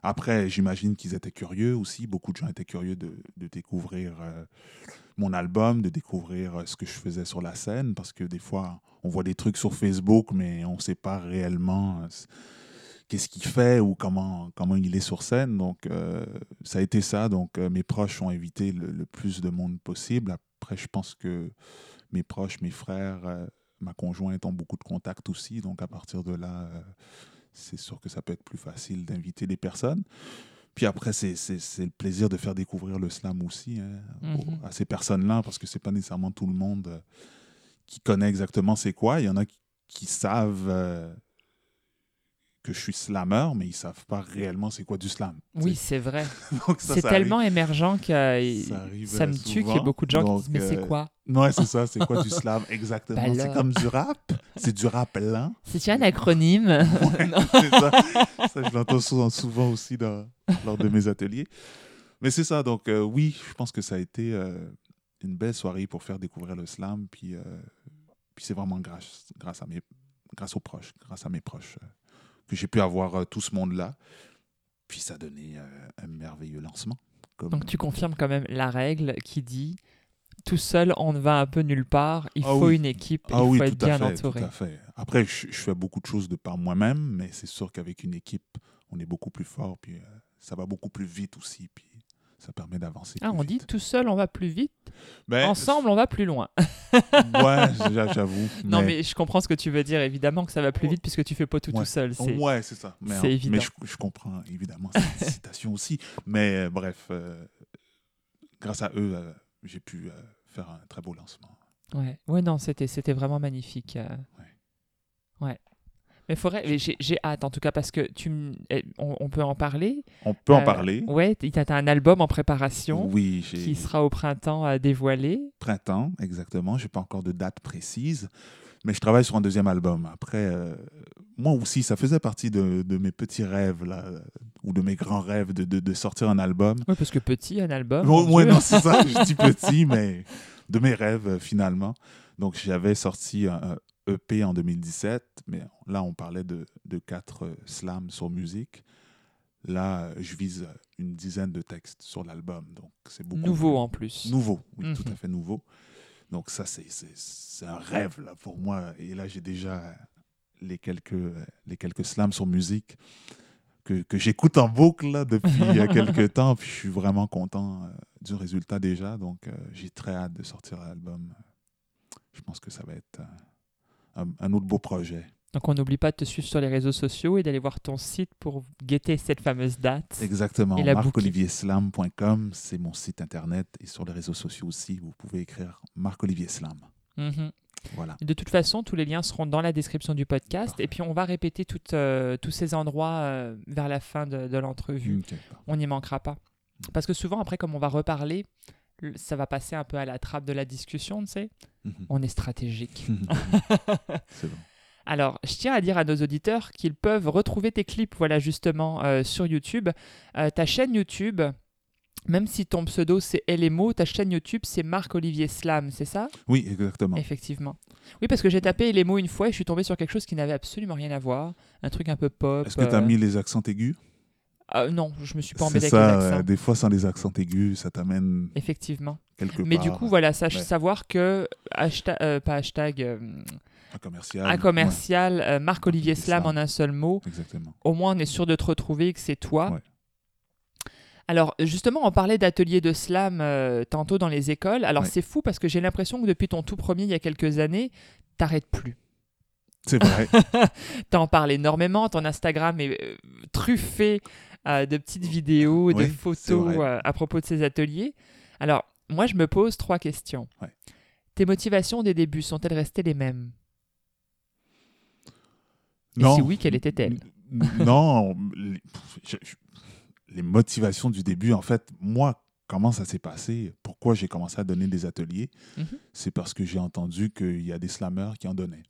après, j'imagine qu'ils étaient curieux aussi. Beaucoup de gens étaient curieux de, découvrir euh, mon album, de découvrir euh, ce que je faisais sur la scène, parce que des fois, on voit des trucs sur Facebook, mais on ne sait pas réellement qu'est-ce qu'il fait ou comment, comment il est sur scène. Donc, ça a été ça. Donc, mes proches ont invité le, le plus de monde possible. Après, je pense que mes proches, mes frères, ma conjointe ont beaucoup de contacts aussi. Donc, à partir de là, euh, c'est sûr que ça peut être plus facile d'inviter des personnes. Puis après, c'est le plaisir de faire découvrir le slam aussi hein, aux- Mhm. à ces personnes-là, parce que c'est pas nécessairement tout le monde euh, qui connaît exactement c'est quoi. Il y en a qui, qui savent euh, que je suis slammer, mais ils savent pas réellement c'est quoi du slam. Oui, c'est vrai. C'est tellement émergent que euh, Ça ça me euh, tue qu'il y souvent. beaucoup de gens Donc, qui disent Mais c'est euh, quoi? Ouais, c'est ça. C'est quoi du slam? Exactement Bah C'est comme du rap. C'est du rap lent. C'est un acronyme? Ouais, c'est ça. Ça, je l'entends souvent, souvent aussi dans- lors de mes ateliers. Mais c'est ça. Donc, euh, oui, je pense que ça a été euh, une belle soirée pour faire découvrir le slam. Puis, euh, puis c'est vraiment grâce, grâce, à mes, grâce aux proches, grâce à mes proches, euh, que j'ai pu avoir euh, tout ce monde-là. Puis ça a donné euh, un merveilleux lancement. Comme- Donc tu confirmes quand même la règle qui dit tout seul on ne va un peu nulle part, il Ah faut oui. une équipe, Ah il oui, faut être bien fait, entouré. Tout à fait. Après, je, je fais beaucoup de choses de par moi-même, mais c'est sûr qu'avec une équipe, on est beaucoup plus fort, puis euh, ça va beaucoup plus vite aussi, puis ça permet d'avancer. Ah, plus on dit tout seul on va plus vite, Ben, ensemble on va plus loin. Ouais, j'a- j'avoue. Non mais je comprends ce que tu veux dire, évidemment que ça va plus vite puisque tu fais pas tout Ouais. tout seul. c'est- Ouais, c'est ça. Mais, c'est mais évident. je, je comprends évidemment cette citation aussi. Mais euh, bref, euh, grâce à eux, euh, j'ai pu faire un très beau lancement. Ouais, ouais non, c'était c'était vraiment magnifique. Ouais. Mais faudrait, j'ai j'ai hâte en tout cas parce que tu, eh, on, on peut en parler. On peut en Euh, parler. Ouais, tu as un album en préparation Oui, j'ai qui sera au printemps à dévoiler. printemps, exactement. Je n'ai pas encore de date précise, mais je travaille sur un deuxième album. Après, euh, moi aussi, ça faisait partie de, de mes petits rêves, là, ou de mes grands rêves de, de- de sortir un album. Oui, parce que petit, un album. Bon, ouais, non, c'est ça, je dis petit, mais de mes rêves, euh, finalement. Donc, j'avais sorti un EP en 2017, mais là, on parlait de, de quatre euh, slams sur musique. Là, euh, je vise euh, une dizaine de textes sur l'album, donc c'est beaucoup. Nouveau en plus. Nouveau, oui, tout Mhm. à fait nouveau. Donc ça, c'est- un rêve là, pour moi. Et là, j'ai déjà les quelques, les quelques slams sur musique que, que j'écoute en boucle là, depuis quelques temps. Puis je suis vraiment content euh, du résultat déjà. Donc euh, j'ai très hâte de sortir l'album. Je pense que ça va être euh, un, un autre beau projet. Donc on n'oublie pas de te suivre sur les réseaux sociaux et d'aller voir ton site pour guetter cette fameuse date. Exactement. Marcolivierslam.com, c'est mon site internet. Et sur les réseaux sociaux aussi, vous pouvez écrire Marc-Olivier Slam. Mhm. Voilà. De toute façon, tous les liens seront dans la description du podcast. Parfait. Et puis, on va répéter euh, tous ces endroits euh, vers la fin de, de l'entrevue. On n'y manquera pas. Parce que souvent, après, comme on va reparler, le- ça va passer un peu à la trappe de la discussion, tu sais. Mhm. On est stratégique. c'est bon. Alors, je tiens à dire à nos auditeurs qu'ils peuvent retrouver tes clips, voilà, justement, euh, sur YouTube. Euh, ta chaîne YouTube, même si ton pseudo c'est LMO, ta chaîne YouTube c'est Marc-Olivier Slam, c'est ça? Oui, exactement. Effectivement. Oui, parce que j'ai tapé mots une fois et je suis tombé sur quelque chose qui n'avait absolument rien à voir. Un truc un peu pop. Est-ce que tu as euh, mis les accents aigus? Ah, non, je me suis pas embêté avec euh, des fois sans les accents aigus, ça t'amène Effectivement. quelque Mais part. du coup, voilà, Ouais. savoir que hashtag, euh, pas hashtag, euh, Un commercial. un commercial, euh, Marc-Olivier Slam en un seul mot. Exactement. Au moins, on est sûr de te retrouver et que c'est toi. Ouais. Alors, justement, on parlait d'ateliers de slam euh, tantôt dans les écoles. Alors, Ouais. c'est fou parce que j'ai l'impression que depuis ton tout premier, il y a quelques années, t'arrêtes plus. C'est vrai. T'en parles énormément, ton Instagram est euh, truffé euh, de petites vidéos, de Oui, photos euh, à propos de ces ateliers. Alors, moi, je me pose trois questions. Ouais. Tes motivations des débuts sont-elles restées les mêmes? Et si oui, quelles étaient-elles? Non, les, je- je- les motivations du début, en fait, moi, comment ça s'est passé, pourquoi j'ai commencé à donner des ateliers, Mhm. c'est parce que j'ai entendu qu'il y a des slammers qui en donnaient.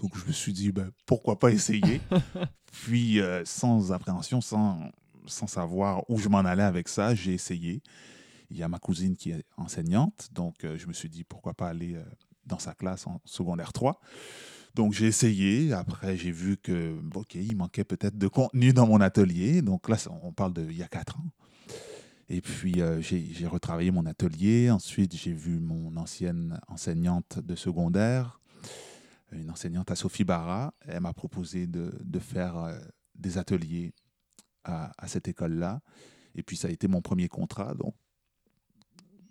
Donc je me suis dit, ben, pourquoi pas essayer? Puis, euh, sans appréhension, sans, sans savoir où je m'en allais avec ça, j'ai essayé. Il y a ma cousine qui est enseignante, donc euh, je me suis dit, pourquoi pas aller euh, dans sa classe en secondaire 3. Donc j'ai essayé. Après, j'ai vu que, OK, il manquait peut-être de contenu dans mon atelier. Donc là, on parle de il y a quatre ans. Et puis, euh, j'ai retravaillé mon atelier. Ensuite, j'ai vu mon ancienne enseignante de secondaire, une enseignante à Sophie Barra. Elle m'a proposé de, faire des ateliers à, à cette école-là. Et puis, ça a été mon premier contrat. Donc,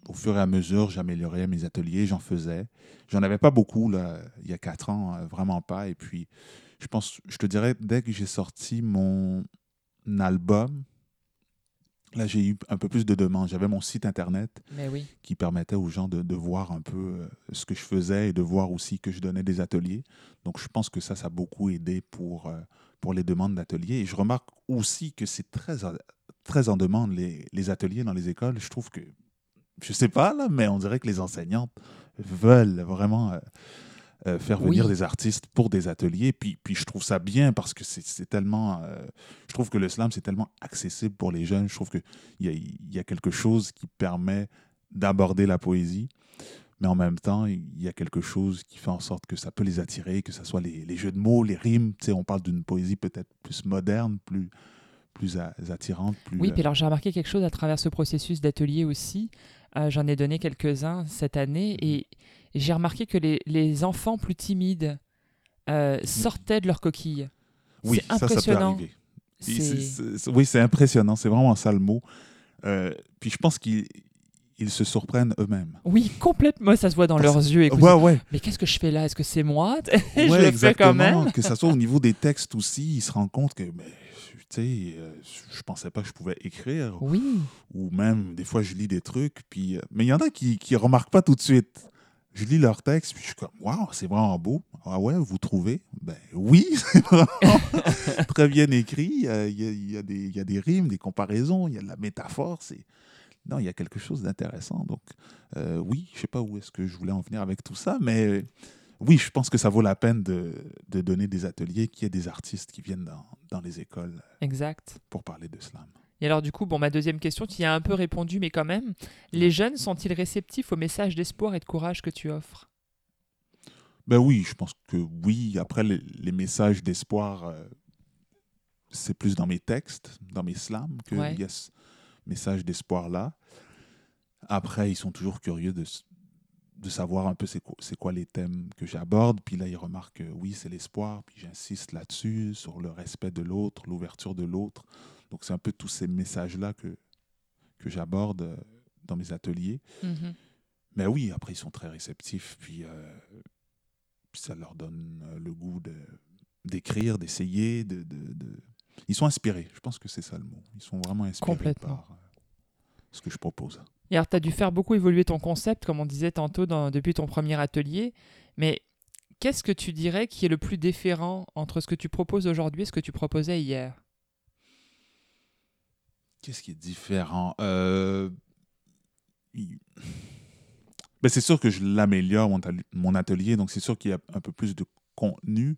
au fur et à mesure, j'améliorais mes ateliers, j'en faisais. J'en avais pas beaucoup, là, il y a quatre ans, euh, vraiment pas. Et puis, je pense, je te dirais, dès que j'ai sorti mon album, là, j'ai eu un peu plus de demandes. J'avais mon site internet Mais oui. qui permettait aux gens de, de voir un peu euh, ce que je faisais et de voir aussi que je donnais des ateliers. Donc, je pense que ça, ça a beaucoup aidé pour, euh, pour les demandes d'ateliers. Et je remarque aussi que c'est très, en- très en demande, les, les ateliers dans les écoles. Je trouve que, je sais pas, là, mais on dirait que les enseignantes veulent vraiment euh, euh, faire venir Oui. des artistes pour des ateliers. Puis, puis je trouve ça bien parce que c'est tellement... euh, je trouve que le slam, c'est tellement accessible pour les jeunes. Je trouve qu'il y a, y a quelque chose qui permet d'aborder la poésie, mais en même temps, il y a quelque chose qui fait en sorte que ça peut les attirer, que ce soit les, les jeux de mots, les rimes. Tu sais, on parle d'une poésie peut-être plus moderne, plus, plus a- attirante. Plus, Oui, euh, puis alors j'ai remarqué quelque chose à travers ce processus d'atelier aussi. Euh, J'en ai donné quelques-uns cette année et j'ai remarqué que les, les enfants plus timides euh, sortaient de leur coquille. oui, c'est ça, ça peut impressionnant. arriver. Oui, c'est impressionnant. C'est vraiment ça le mot. Euh, puis je pense qu'ils ils se surprennent eux-mêmes. Oui, complètement. Ça se voit dans Parce- leurs yeux. Écoute, Ouais, ouais. Mais qu'est-ce que je fais là? Est-ce que c'est moi? Je Ouais, le fais quand même. Que ça soit au niveau des textes aussi, ils se rendent compte que, mais, tu sais, euh, je pensais pas que je pouvais écrire. Oui, Ou même, des fois, je lis des trucs. Puis, euh, mais il y en a qui ne remarquent pas tout de suite. Je lis leur texte, puis je suis comme, waouh, c'est vraiment beau. Ah ouais, vous trouvez? Ben oui, c'est vraiment très bien écrit. Euh, Il y, a, il y a des- il y a des rimes, des comparaisons, il y a de la métaphore. C'est... Non, il y a quelque chose d'intéressant. Donc, euh, oui, je sais pas où est-ce que je voulais en venir avec tout ça, mais euh, oui, je pense que ça vaut la peine de, de donner des ateliers, qu'il y ait des artistes qui viennent dans, dans les écoles exact. pour parler de slam. Et alors du coup, bon, ma deuxième question, tu y as un peu répondu, mais quand même, les jeunes sont-ils réceptifs au message d'espoir et de courage que tu offres? Ben oui, je pense que oui. Après, les, les messages d'espoir, euh, c'est plus dans mes textes, dans mes slams, qu'il Ouais. y a ce message d'espoir-là. Après, ils sont toujours curieux de, de savoir un peu c'est quoi, les thèmes que j'aborde. Puis là, ils remarquent que oui, c'est l'espoir. Puis j'insiste là-dessus, sur le respect de l'autre, l'ouverture de l'autre. Donc, c'est un peu tous ces messages-là que, que j'aborde euh, dans mes ateliers. Mhm. Mais oui, après, ils sont très réceptifs. Puis, euh, puis ça leur donne euh, le goût de- d'écrire, d'essayer. De, de- de- Ils sont inspirés. Je pense que c'est ça le mot. Ils sont vraiment inspirés par euh, ce que je propose. Et alors, tu as dû faire beaucoup évoluer ton concept, comme on disait tantôt, dans- depuis ton premier atelier. Mais qu'est-ce que tu dirais qui est le plus différent entre ce que tu proposes aujourd'hui et ce que tu proposais hier? Qu'est-ce qui est différent? Euh, ben, C'est sûr que je l'améliore, mon atelier. Donc, c'est sûr qu'il y a un peu plus de contenu.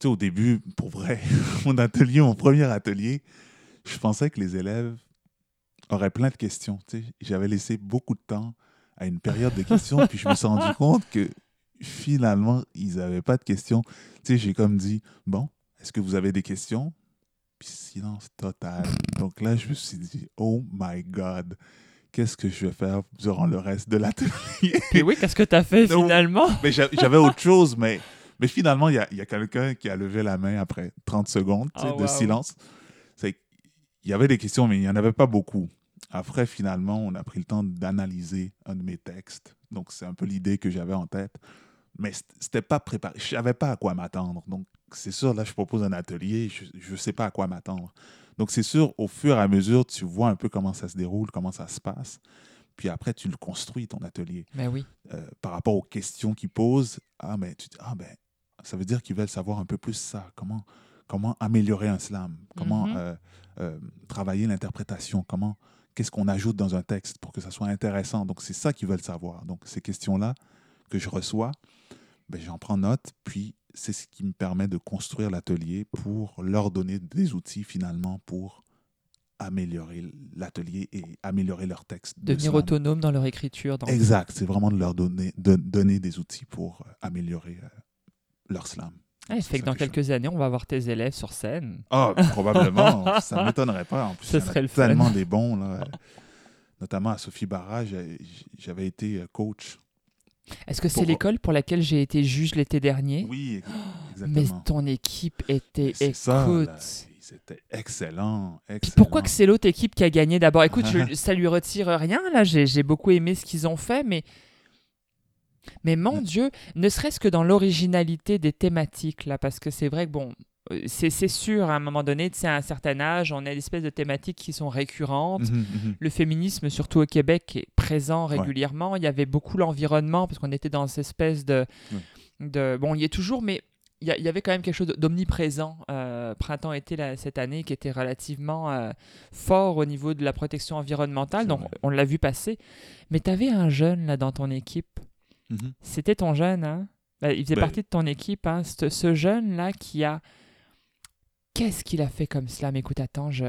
Sais, au début, pour vrai, mon atelier, mon premier atelier, je pensais que les élèves auraient plein de questions. Tu sais, J'avais laissé beaucoup de temps à une période de questions, puis je me suis rendu compte que finalement, ils n'avaient pas de questions. Tu sais, j'ai comme dit, bon, est-ce que vous avez des questions? Puis silence total. Donc là, je me suis dit, oh my God, qu'est-ce que je vais faire durant le reste de l'atelier? Puis oui, qu'est-ce que tu as fait finalement? mais j'a- j'avais autre chose, mais, mais finalement, il y a, y a quelqu'un qui a levé la main après 30 secondes Oh, de silence. C'est il y avait des questions, mais il n'y en avait pas beaucoup. Après, finalement, on a pris le temps d'analyser un de mes textes. Donc, c'est un peu l'idée que j'avais en tête. Mais c'était pas préparé. Je savais pas à quoi m'attendre. Donc, c'est sûr, là, je propose un atelier, je ne sais pas à quoi m'attendre. Donc, c'est sûr, au fur et à mesure, tu vois un peu comment ça se déroule, comment ça se passe. Puis après, tu le construis, ton atelier Mais oui. euh, par rapport aux questions qu'ils posent, ah, mais tu dis, ah, ben, ça veut dire qu'ils veulent savoir un peu plus ça. Comment, comment améliorer un slam, comment Mhm. euh, euh, travailler l'interprétation, comment qu'est-ce qu'on ajoute dans un texte pour que ça soit intéressant? Donc c'est ça qu'ils veulent savoir. Donc ces questions-là que je reçois, ben, j'en prends note, puis c'est ce qui me permet de construire l'atelier pour leur donner des outils finalement pour améliorer l'atelier et améliorer leur texte. de Devenir slam. autonome dans leur écriture. Dans... Exact, c'est vraiment de leur donner, de donner des outils pour euh, améliorer leur slam. Ah, ça C'est fait que dans quelques années, on va voir tes élèves sur scène. Ah, probablement, ça ne m'étonnerait pas. En plus, Ce serait le fun. tellement des bons, là. notamment à Sophie Barra, j'avais été euh, coach. Est-ce que c'est Pour- l'école pour laquelle j'ai été juge l'été dernier? Oui, Mais exactement. ton équipe était. Mais Écoute. Ils étaient excellents, Puis pourquoi que c'est l'autre équipe qui a gagné d'abord? Écoute, je- ça lui retire rien, là. J'ai j'ai beaucoup aimé ce qu'ils ont fait, mais. Mais mon. Dieu, ne serait-ce que dans l'originalité des thématiques, là, parce que c'est vrai que, bon, euh, c'est c'est sûr, à un moment donné, à un certain âge, on a des espèces de thématiques qui sont récurrentes. Mhm, mhm. Le féminisme, surtout au Québec, est présent Ouais. régulièrement. Il y avait beaucoup l'environnement, parce qu'on était dans cette espèce de, Ouais. de... Bon, il y est toujours, mais il y, avait quand même quelque chose d'omniprésent, euh, printemps-été cette année, qui était relativement euh, fort au niveau de la protection environnementale. Donc, vrai. on l'a vu passer. Mais tu avais un jeune là dans ton équipe? Mhm. C'était ton jeune, hein? Ben, il faisait Ben- partie de ton équipe, hein? Ce, ce jeune-là qui a... Qu'est-ce qu'il a fait comme cela? Mais écoute, attends, je...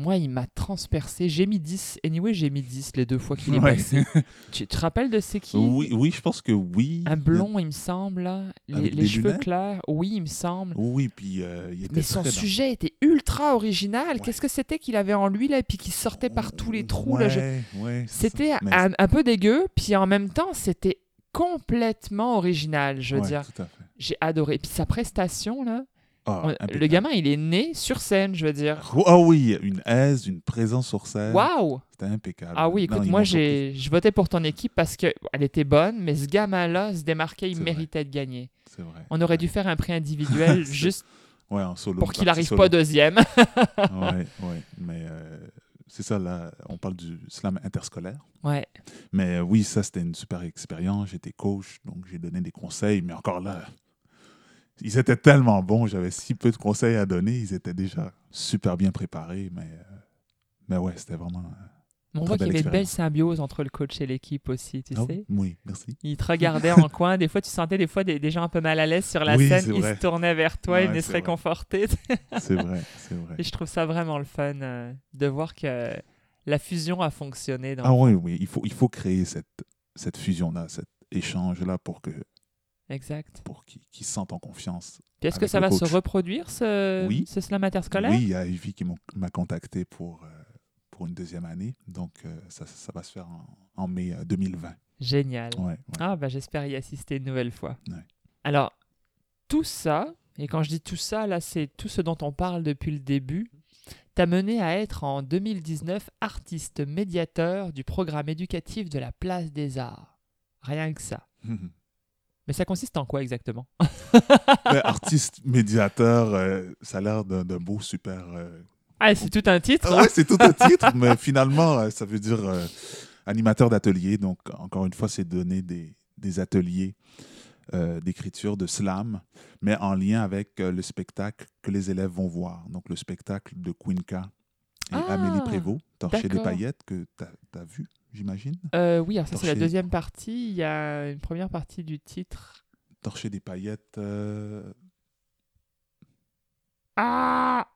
Moi, il m'a transpercé. J'ai mis 10. Anyway, j'ai mis 10 les deux fois qu'il est Ouais. passé. Tu te rappelles de c'est qui? Oui, oui, je pense que oui. Un blond, il me semble. Les, les cheveux lunettes? clairs. Oui, il me semble. Oui, puis euh, il était Mais son dans- sujet était ultra original. Ouais. Qu'est-ce que c'était qu'il avait en lui, là, et puis qui sortait par tous les trous, je- Ouais, c'est C'était un, un peu dégueu, puis en même temps, c'était complètement original, je veux ouais, dire. J'ai adoré. Puis sa prestation, là, Ah, le gamin, il est né sur scène, je veux dire. Ah oui, une aise, une présence sur scène. Waouh! C'était impeccable. Ah oui, écoute, moi, j'ai, je votais pour ton équipe parce qu'elle était bonne, mais ce gamin-là se démarquait, il C'est vrai. méritait de gagner. C'est vrai. On aurait dû faire un prix individuel juste Ouais, en solo. pour qu'il n'arrive pas deuxième. ouais, ouais. Mais euh, c'est ça, là, on parle du slam interscolaire. ouais. Mais euh, oui, ça, c'était une super expérience. J'étais coach, donc j'ai donné des conseils. Mais encore là, ils étaient tellement bons. J'avais si peu de conseils à donner. Ils étaient déjà super bien préparés. Mais, euh, mais ouais, c'était vraiment. On voit qu'il y avait une belle symbiose entre le coach et l'équipe aussi, tu ah sais. oui, merci. Il te regardait en coin. Des fois, tu sentais des fois des, des gens un peu mal à l'aise sur la Oui, scène. Ils se tournaient vers toi, Ouais, ils venaient se réconforter. C'est vrai, c'est vrai. Et je trouve ça vraiment le fun euh, de voir que la fusion a fonctionné. Dans... Ah oui, oui, il faut, il faut créer cette, cette fusion-là, cet échange-là pour que Exact. pour qu'ils se sentent en confiance. Est-ce que ça va se reproduire, ce, Oui. ce slam interscolaire Oui, il y a Evie qui m'a contacté pour, euh, pour une deuxième année. Donc, euh, ça, ça va se faire en, en mai euh, 2020. Génial. Ouais, ouais. Ah, bah, j'espère y assister une nouvelle fois. Ouais. Alors, tout ça, et quand je dis tout ça, là, c'est tout ce dont on parle depuis le début, t'a mené à être en 2019 artiste médiateur du programme éducatif de la Place des Arts. Rien que ça. Mais ça consiste en quoi exactement? Ben, artiste, médiateur, euh, ça a l'air d'un d'un beau super. euh, Ah, c'est tout un titre ouais, c'est tout un titre, mais finalement, euh, ça veut dire euh, animateur d'atelier. Donc, encore une fois, c'est donner des, des ateliers euh, d'écriture, de slam, mais en lien avec euh, le spectacle que les élèves vont voir. Donc, le spectacle de Quinca et Ah, Amélie Prévost, Torcher des paillettes, que tu as, vu, j'imagine? Oui, alors ça, c'est la deuxième partie. Il y a une première partie du titre. Torcher des paillettes. Ah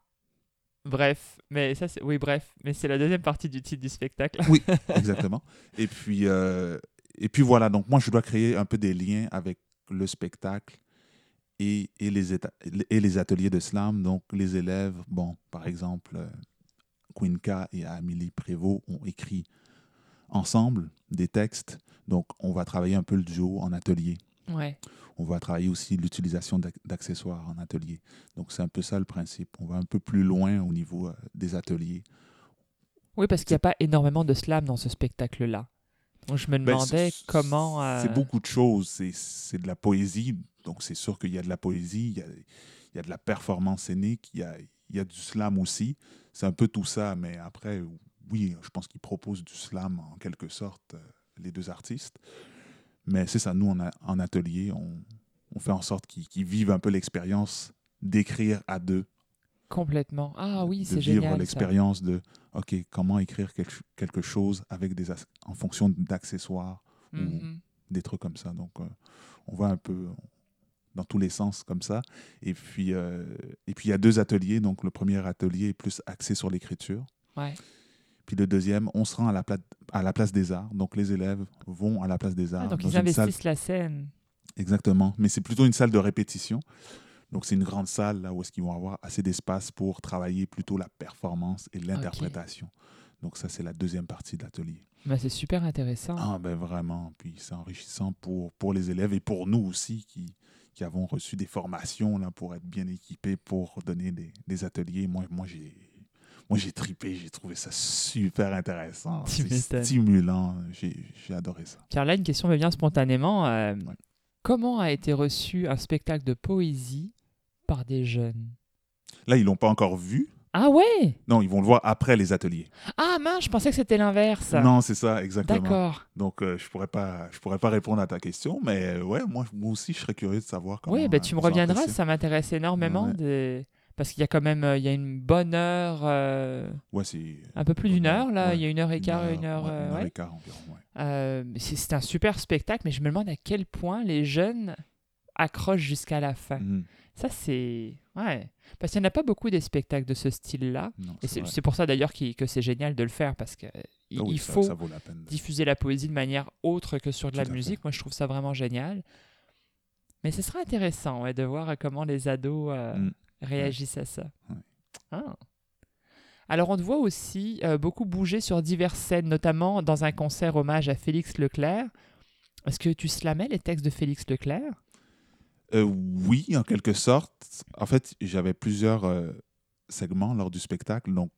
Bref, mais ça, c'est. Oui, bref, mais c'est la deuxième partie du titre du spectacle. Oui, exactement. et, puis, euh, et puis voilà, donc moi, je dois créer un peu des liens avec le spectacle et, et, les, et les ateliers de slam. Donc, les élèves, bon, par exemple, euh, Quinca et Amélie Prévost ont écrit ensemble des textes. Donc, on va travailler un peu le duo en atelier. Ouais. On va travailler aussi l'utilisation d'ac- d'accessoires en atelier. Donc, c'est un peu ça le principe. On va un peu plus loin au niveau euh, des ateliers. Oui, parce qu'il n'y a pas énormément de slam dans ce spectacle-là. Donc je me Ben, demandais comment. euh, C'est beaucoup de choses. C'est- C'est de la poésie. Donc, c'est sûr qu'il y a de la poésie, il y a, il y a de la performance scénique, il y a, il y a du slam aussi. C'est un peu tout ça. Mais après, oui, je pense qu'ils proposent du slam en quelque sorte, euh, les deux artistes. Mais c'est ça, nous, on a, en atelier, on, on fait en sorte qu'ils vivent un peu l'expérience d'écrire à deux, Complètement. Ah oui, de c'est vivre génial. ça. l'expérience de, OK, comment écrire quelque, quelque chose avec des en fonction d'accessoires, Mhm. des trucs comme ça. Donc, euh, on va un peu dans tous les sens comme ça. Et puis, euh, et puis il y a deux ateliers. Donc, le premier atelier est plus axé sur l'écriture. Ouais. Puis le deuxième, on se rend à la, à la place des arts. Donc, les élèves vont à la place des arts. Ah, donc ils salle- investissent la scène. Exactement. Mais c'est plutôt une salle de répétition. Donc, c'est une grande salle là où est-ce qu'ils vont avoir assez d'espace pour travailler plutôt la performance et l'interprétation. Donc, ça, c'est la deuxième partie de l'atelier. Bah, c'est super intéressant. Ah, ben vraiment. Puis, c'est enrichissant pour, pour les élèves et pour nous aussi qui, qui avons reçu des formations là, pour être bien équipés pour donner des, des ateliers. Moi, moi j'ai. Moi, j'ai tripé, j'ai trouvé ça super intéressant. C'est stimulant. J'ai adoré ça. Là, une question me vient spontanément. euh, Ouais. Comment a été reçu un spectacle de poésie par des jeunes? Là, ils l'ont pas encore vu. Ah ouais? Non, ils vont le voir après les ateliers. Ah mince, je pensais que c'était l'inverse. Non, c'est ça, exactement. D'accord. Donc, euh, je pourrais pas, je pourrais pas répondre à ta question, mais euh, ouais, moi, moi aussi, je serais curieux de savoir comment. Oui, euh, tu me reviendras, apprécié. ça m'intéresse énormément. Ouais. de- Parce qu'il y a quand même euh, il y a une bonne heure, euh, Ouais, c'est. un peu plus d'une heure, là. ouais. Il y a une heure et quart, une heure. ouais, euh, une heure et quart environ, ouais. C'est un super spectacle, mais je me demande à quel point les jeunes accrochent jusqu'à la fin. Mhm. Ça, c'est. Ouais. Parce qu'il n'y en a pas beaucoup des spectacles de ce style-là. Et c'est pour ça d'ailleurs que c'est génial de le faire, parce qu'il Ah oui, il ça- faut ça vaut la peine. de- diffuser la poésie de manière autre que sur de la fait. musique. Moi, je trouve ça vraiment génial. Mais ce sera intéressant ouais, de voir comment les ados euh, Mm. Réagissent à ça. Ouais. Ah. Alors, on te voit aussi euh, beaucoup bouger sur diverses scènes, notamment dans un concert hommage à Félix Leclerc. Est-ce que tu slamais les textes de Félix Leclerc? Euh, oui, en quelque sorte. En fait, j'avais plusieurs euh, segments lors du spectacle. Donc,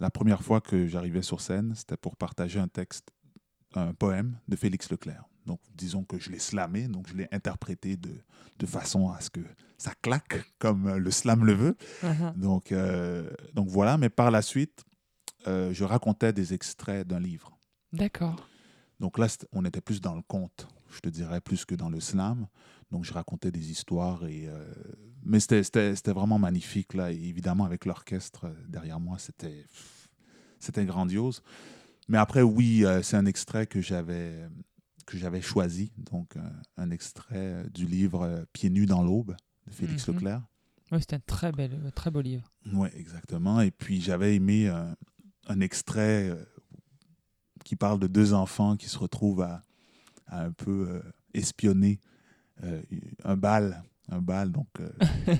la première fois que j'arrivais sur scène, c'était pour partager un texte, un poème de Félix Leclerc. Donc, disons que je l'ai slamé, donc je l'ai interprété de, de façon à ce que ça claque, comme euh, le slam le veut. Donc, euh, donc voilà, mais par la suite, euh, je racontais des extraits d'un livre. D'accord. Donc là, on était plus dans le conte, je te dirais, plus que dans le slam. Donc je racontais des histoires. Et, euh, mais c'était- vraiment magnifique, là. Et évidemment, avec l'orchestre derrière moi, c'était grandiose. Mais après, oui, c'est un extrait que j'avais que j'avais choisi. Donc, euh, un extrait euh, du livre euh, Pieds nus dans l'aube de Félix Mhm. Leclerc. Oui, c'est un très, bel, très beau livre. Oui, exactement. Et puis j'avais aimé un extrait qui parle de deux enfants qui se retrouvent à, à un peu espionner un bal. Un bal, donc euh,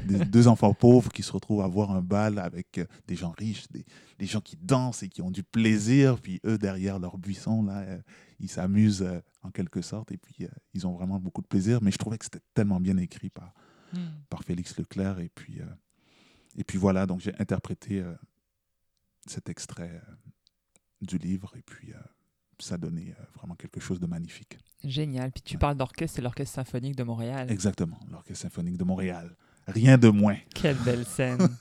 des- deux enfants pauvres qui se retrouvent à voir un bal avec euh, des gens riches, des, des gens qui dansent et qui ont du plaisir, puis eux derrière leur buisson, là, euh, ils s'amusent en quelque sorte, et puis ils ont vraiment beaucoup de plaisir. Mais je trouvais que c'était tellement bien écrit par, Hmm. par Félix Leclerc. Et puis, et puis voilà, donc j'ai interprété cet extrait du livre et puis ça donnait euh, vraiment quelque chose de magnifique. Génial. Puis tu Ouais. parles d'orchestre, c'est l'Orchestre symphonique de Montréal. Exactement, l'Orchestre symphonique de Montréal. Rien de moins. Quelle belle scène.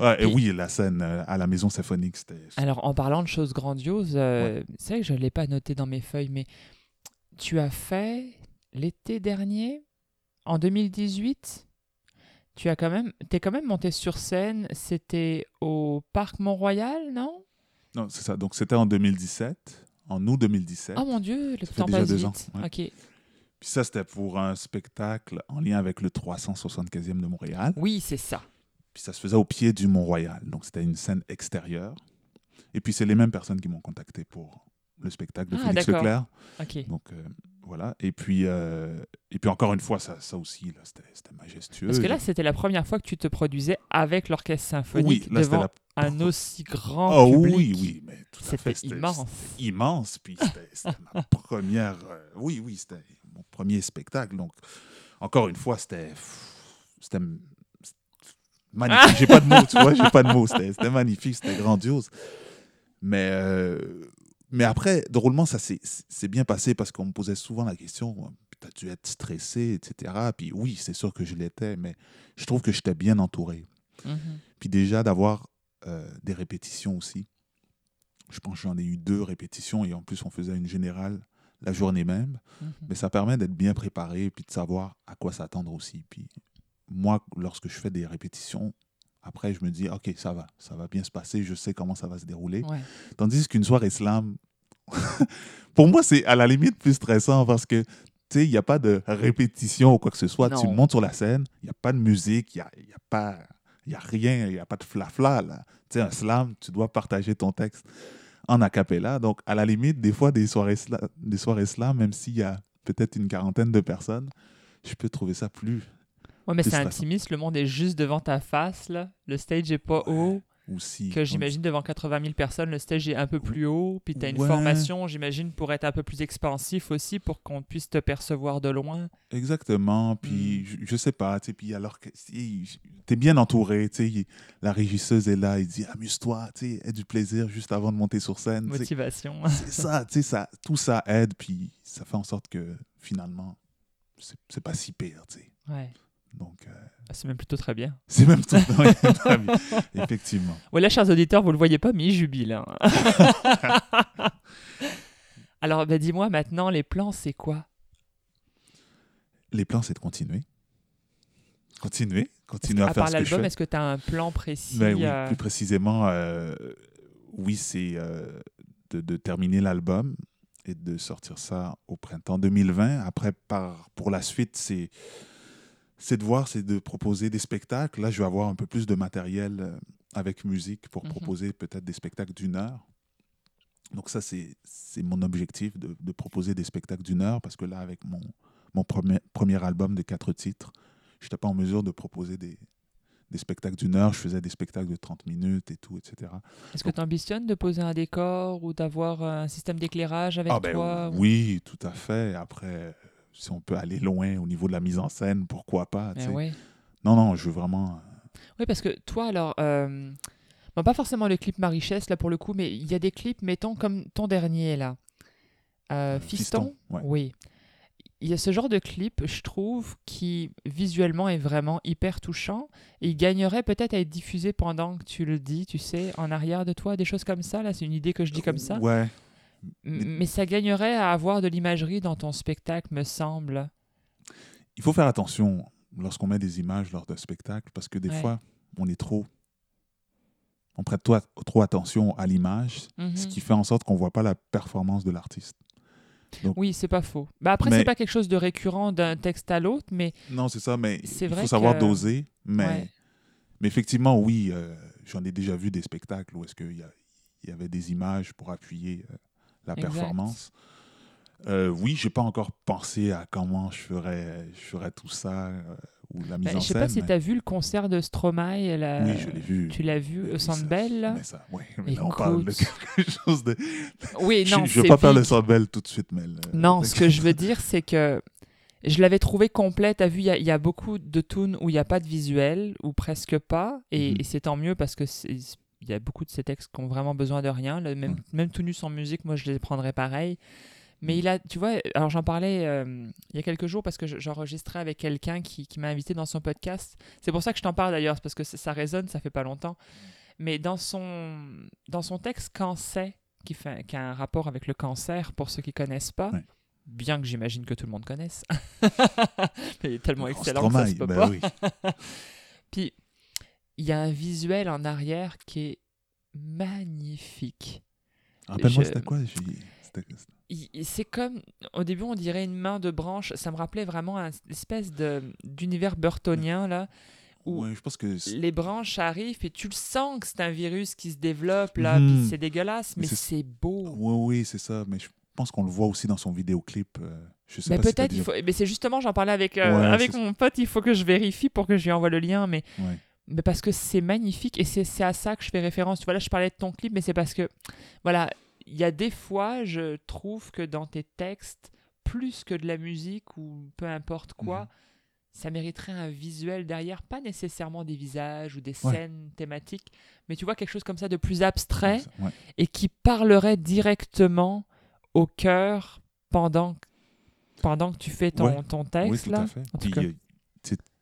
Ouais, et oui, la scène euh, à la Maison symphonique, c'était... Alors, en parlant de choses grandioses, euh, c'est vrai que je ne l'ai pas noté dans mes feuilles, mais tu as fait l'été dernier, en 2018, tu as quand même, es quand même monté sur scène, c'était au Parc Mont-Royal, non? Non, c'est ça. Donc c'était en 2017, en août 2017. Oh mon Dieu, le Ça fait temps déjà passe deux vite. ans, ouais. Ok. Puis ça, c'était pour un spectacle en lien avec le 375e de Montréal. Oui, c'est ça. Puis ça se faisait au pied du Mont-Royal. Donc c'était une scène extérieure. Et puis c'est les mêmes personnes qui m'ont contacté pour le spectacle de Ah, Félix. Leclerc. Donc euh, voilà. Et puis, euh, et puis encore une fois, ça, ça aussi, c'était majestueux. Parce que là, c'était la première fois que tu te produisais avec l'Orchestre symphonique oui, là, devant la... un aussi grand Oh public. oui, oui, mais tout à fait. C'était immense. immense. Puis c'était ma première. euh, oui, oui, c'était mon premier spectacle. Donc, encore une fois, c'était. C'était magnifique. J'ai pas de mots, tu vois, j'ai pas de mots. C'était c'était magnifique, c'était grandiose. Mais, euh, mais après, drôlement, ça s'est c'est bien passé parce qu'on me posait souvent la question tu as dû être stressé, etc. Puis oui, c'est sûr que je l'étais, mais je trouve que j'étais bien entouré. Mhm. Puis déjà d'avoir euh, des répétitions aussi. Je pense que j'en ai eu deux répétitions et en plus on faisait une générale la journée même. Mhm. Mais ça permet d'être bien préparé et puis de savoir à quoi s'attendre aussi. Puis moi, lorsque je fais des répétitions, après, je me dis, OK, ça va, ça va bien se passer, je sais comment ça va se dérouler. Ouais. Tandis qu'une soirée slam, pour moi, c'est à la limite plus stressant parce que, tu sais, il n'y a pas de répétition ou quoi que ce soit. Tu montes sur la scène, il n'y a pas de musique, il n'y a, y a pas... A rien, il n'y a pas de flafla. Là. Tu sais, un slam, tu dois partager ton texte en a cappella. Donc, à la limite, des fois, des soirées, des soirées slam, même s'il y a peut-être une quarantaine de personnes, je peux trouver ça plus Ouais, mais c'est intimiste, le monde est juste devant ta face, là. Le stage est pas haut. aussi. Que j'imagine devant 80 000 personnes, le stage est un peu plus haut. Puis tu as une Ouais. formation, j'imagine, pour être un peu plus expansif aussi, pour qu'on puisse te percevoir de loin. Exactement. Hmm. Puis, je, je sais pas, tu puis alors que tu es bien entouré, tu la régisseuse est là, il dit amuse-toi, tu aie du plaisir juste avant de monter sur scène. Motivation. C'est ça, tu sais, ça, tout ça aide, puis ça fait en sorte que finalement, c'est pas si pire, tu sais. ouais. Donc, euh, C'est même plutôt très bien. c'est même tout. très bien. Effectivement. Ouais, là, chers auditeurs, vous le voyez pas, mais il jubile. hein. Alors, ben, dis-moi maintenant, les plans, c'est quoi? Les plans, c'est de continuer. Continuer. Continuer à, À faire ce que je l'album, est-ce que tu as un plan précis Ben oui, euh, plus précisément, euh, oui, c'est de, de terminer l'album et de sortir ça au printemps 2020. Après, par, pour la suite, c'est c'est de voir, c'est de proposer des spectacles. Là, je vais avoir un peu plus de matériel euh, avec musique pour Mhm. proposer peut-être des spectacles d'une heure. Donc ça, c'est mon objectif, de, de proposer des spectacles d'une heure, parce que là, avec mon, mon premier, premier album de quatre titres, je n'étais pas en mesure de proposer des, des spectacles d'une heure, je faisais des spectacles de 30 minutes et tout, etc. Est-ce que tu ambitionnes de poser un décor ou d'avoir un système d'éclairage avec Ah ben toi ou- oui, tout à fait. Après, si on peut aller loin au niveau de la mise en scène, pourquoi pas. Non, non, je veux vraiment... euh, Oui, parce que toi, alors, euh, bon, pas forcément le clip Marichesse, là, pour le coup, mais il y a des clips, mettons, comme ton dernier, là. Euh, Euh, Fiston, Fiston, ouais. Oui. Il y a ce genre de clip, je trouve, qui visuellement est vraiment hyper touchant. Et il gagnerait peut-être à être diffusé pendant que tu le dis, tu sais, en arrière de toi, des choses comme ça. Là, c'est une idée que je dis comme ça. Ouais, Mais ça gagnerait à avoir de l'imagerie dans ton spectacle, me semble. il faut faire attention lorsqu'on met des images lors d'un spectacle, parce que des Ouais. fois, on est trop... On prête trop, trop attention à l'image, ce Mhm. qui fait en sorte qu'on ne voit pas la performance de l'artiste. Oui, c'est pas faux. Bah après, Mais- c'est pas quelque chose de récurrent d'un texte à l'autre, mais Non, c'est ça, mais il vrai faut savoir que- doser. Mais, Ouais. mais effectivement, oui, euh, j'en ai déjà vu des spectacles où est-ce qu'il y, y avait des images pour appuyer euh, la Exact. performance. Euh, oui, j'ai pas encore pensé à comment je ferais, je ferais tout ça euh, ou la mise Ben, en je sais scène. pas si tu as vu le concert de Stromae. la- Oui, je l'ai vu. Tu l'as vu au Sandbell mais ça, oui, mais là, on parle de Écoute. quelque chose de. Oui, non, je vais c'est pas faire le. Sandbell tout de suite, mais. le- Non, ce que je veux dire, c'est que je l'avais trouvé complet. T'as vu, il y, a- il y a beaucoup de tunes où il n'y a pas de visuel, ou presque pas, et, Mhm. et c'est tant mieux parce que c'est- il y a beaucoup de ces textes qui ont vraiment besoin de rien. Le- même, même tout nu sans musique, moi, je les prendrais pareil. Mais il a, tu vois, alors j'en parlais euh, il y a quelques jours parce que je- j'enregistrais avec quelqu'un qui, qui m'a invité dans son podcast. C'est pour ça que je t'en parle d'ailleurs, parce que ça, résonne, ça fait pas longtemps. Mais dans son, dans son texte Cancer, qui, fait, qui a un rapport avec le cancer, pour ceux qui connaissent pas, Ouais. bien que j'imagine que tout le monde connaisse. Mais il est tellement excellent que ça se peut pas. oui. Puis, il y a un visuel en arrière qui est magnifique. Rappelle-moi, Je- c'était quoi? C'est comme, au début, on dirait une main de branche. Ça me rappelait vraiment un espèce d'univers burtonien, là, où Ouais, je pense que. les branches arrivent et tu le sens que c'est un virus qui se développe, là, puis c'est dégueulasse, mais Mais c'est- beau. Oui, oui, c'est ça. Mais je pense qu'on le voit aussi dans son vidéoclip. euh, je sais Mais si peut-être, déjà- faut... mais c'est justement, j'en parlais avec, euh, Ouais, avec mon pote, il faut que je vérifie pour que je lui envoie le lien, mais, Ouais. Mais parce que c'est magnifique et c'est à ça que je fais référence. Tu vois, là, je parlais de ton clip, mais c'est parce que, voilà, il y a des fois, je trouve que dans tes textes, plus que de la musique ou peu importe quoi, Mhm. ça mériterait un visuel derrière, pas nécessairement des visages ou des Ouais. scènes thématiques, mais tu vois, quelque chose comme ça de plus abstrait Ouais. et qui parlerait directement au cœur pendant, pendant que tu fais ton, Ouais. ton Oui, texte. tout là. à fait. En tout Puis, cas.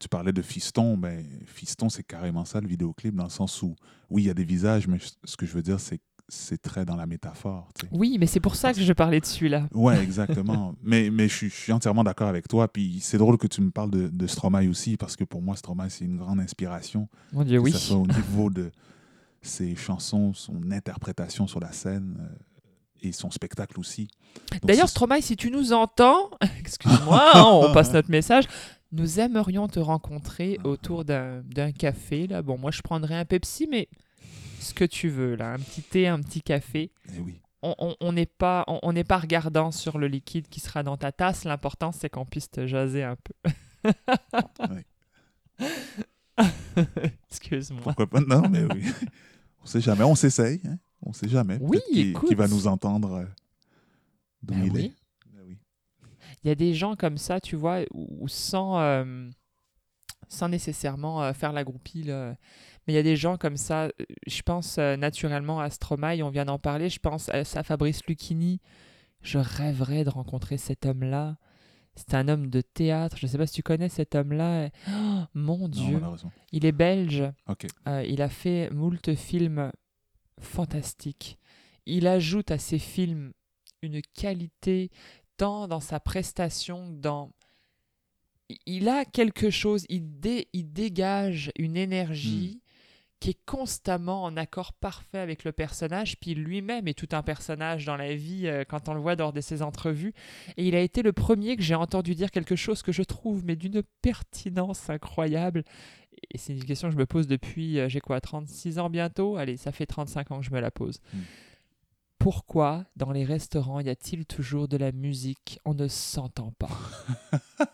Tu parlais de Fiston, mais Fiston, c'est carrément ça, le vidéoclip, dans le sens où, oui, il y a des visages, mais ce que je veux dire, c'est c'est très dans la métaphore. tu sais. Oui, mais c'est pour ça que je parlais de celui-là. Ouais, exactement. mais mais je, suis- je suis entièrement d'accord avec toi. Puis c'est drôle que tu me parles de, de Stromae aussi, parce que pour moi, Stromae, c'est une grande inspiration. Mon Dieu, que oui. ce soit au niveau de ses chansons, son interprétation sur la scène euh, et son spectacle aussi. D'ailleurs, Stromae, si tu nous entends, excuse-moi, hein, on passe notre message. Nous aimerions te rencontrer Ah. autour d'un café. Là. Bon, moi, je prendrais un Pepsi, mais ce que tu veux, là. Un petit thé, un petit café. eh oui. On- n'est pas, on, on pas regardant sur le liquide qui sera dans ta tasse. L'important, c'est qu'on puisse te jaser un peu. Excuse-moi. Pourquoi pas? Non, mais oui. On sait jamais. On s'essaye. Hein? On sait jamais. Oui, qu'il va nous entendre euh, d'où Ben il oui. est. Il y a des gens comme ça, tu vois, où, où sans, euh, sans nécessairement euh, faire la groupie, là. mais il y a des gens comme ça, euh, je pense naturellement à Stromae, on vient d'en parler, je pense à, à Fabrice Lucchini, je rêverais de rencontrer cet homme-là. C'est un homme de théâtre, je ne sais pas si tu connais cet homme-là. Oh, mon Dieu, il est belge, euh, il a fait moult films fantastiques. Il ajoute à ses films une qualité tant dans sa prestation dans... Il a quelque chose, il, dé- il dégage une énergie qui est constamment en accord parfait avec le personnage, puis lui-même est tout un personnage dans la vie euh, quand on le voit lors de ses entrevues. Et il a été le premier que j'ai entendu dire quelque chose que je trouve, mais d'une pertinence incroyable. Et c'est une question que je me pose depuis, euh, j'ai quoi, 36 ans bientôt? Allez, ça fait 35 ans que je me la pose. Mm. Pourquoi dans les restaurants y a-t-il toujours de la musique On ne s'entend pas.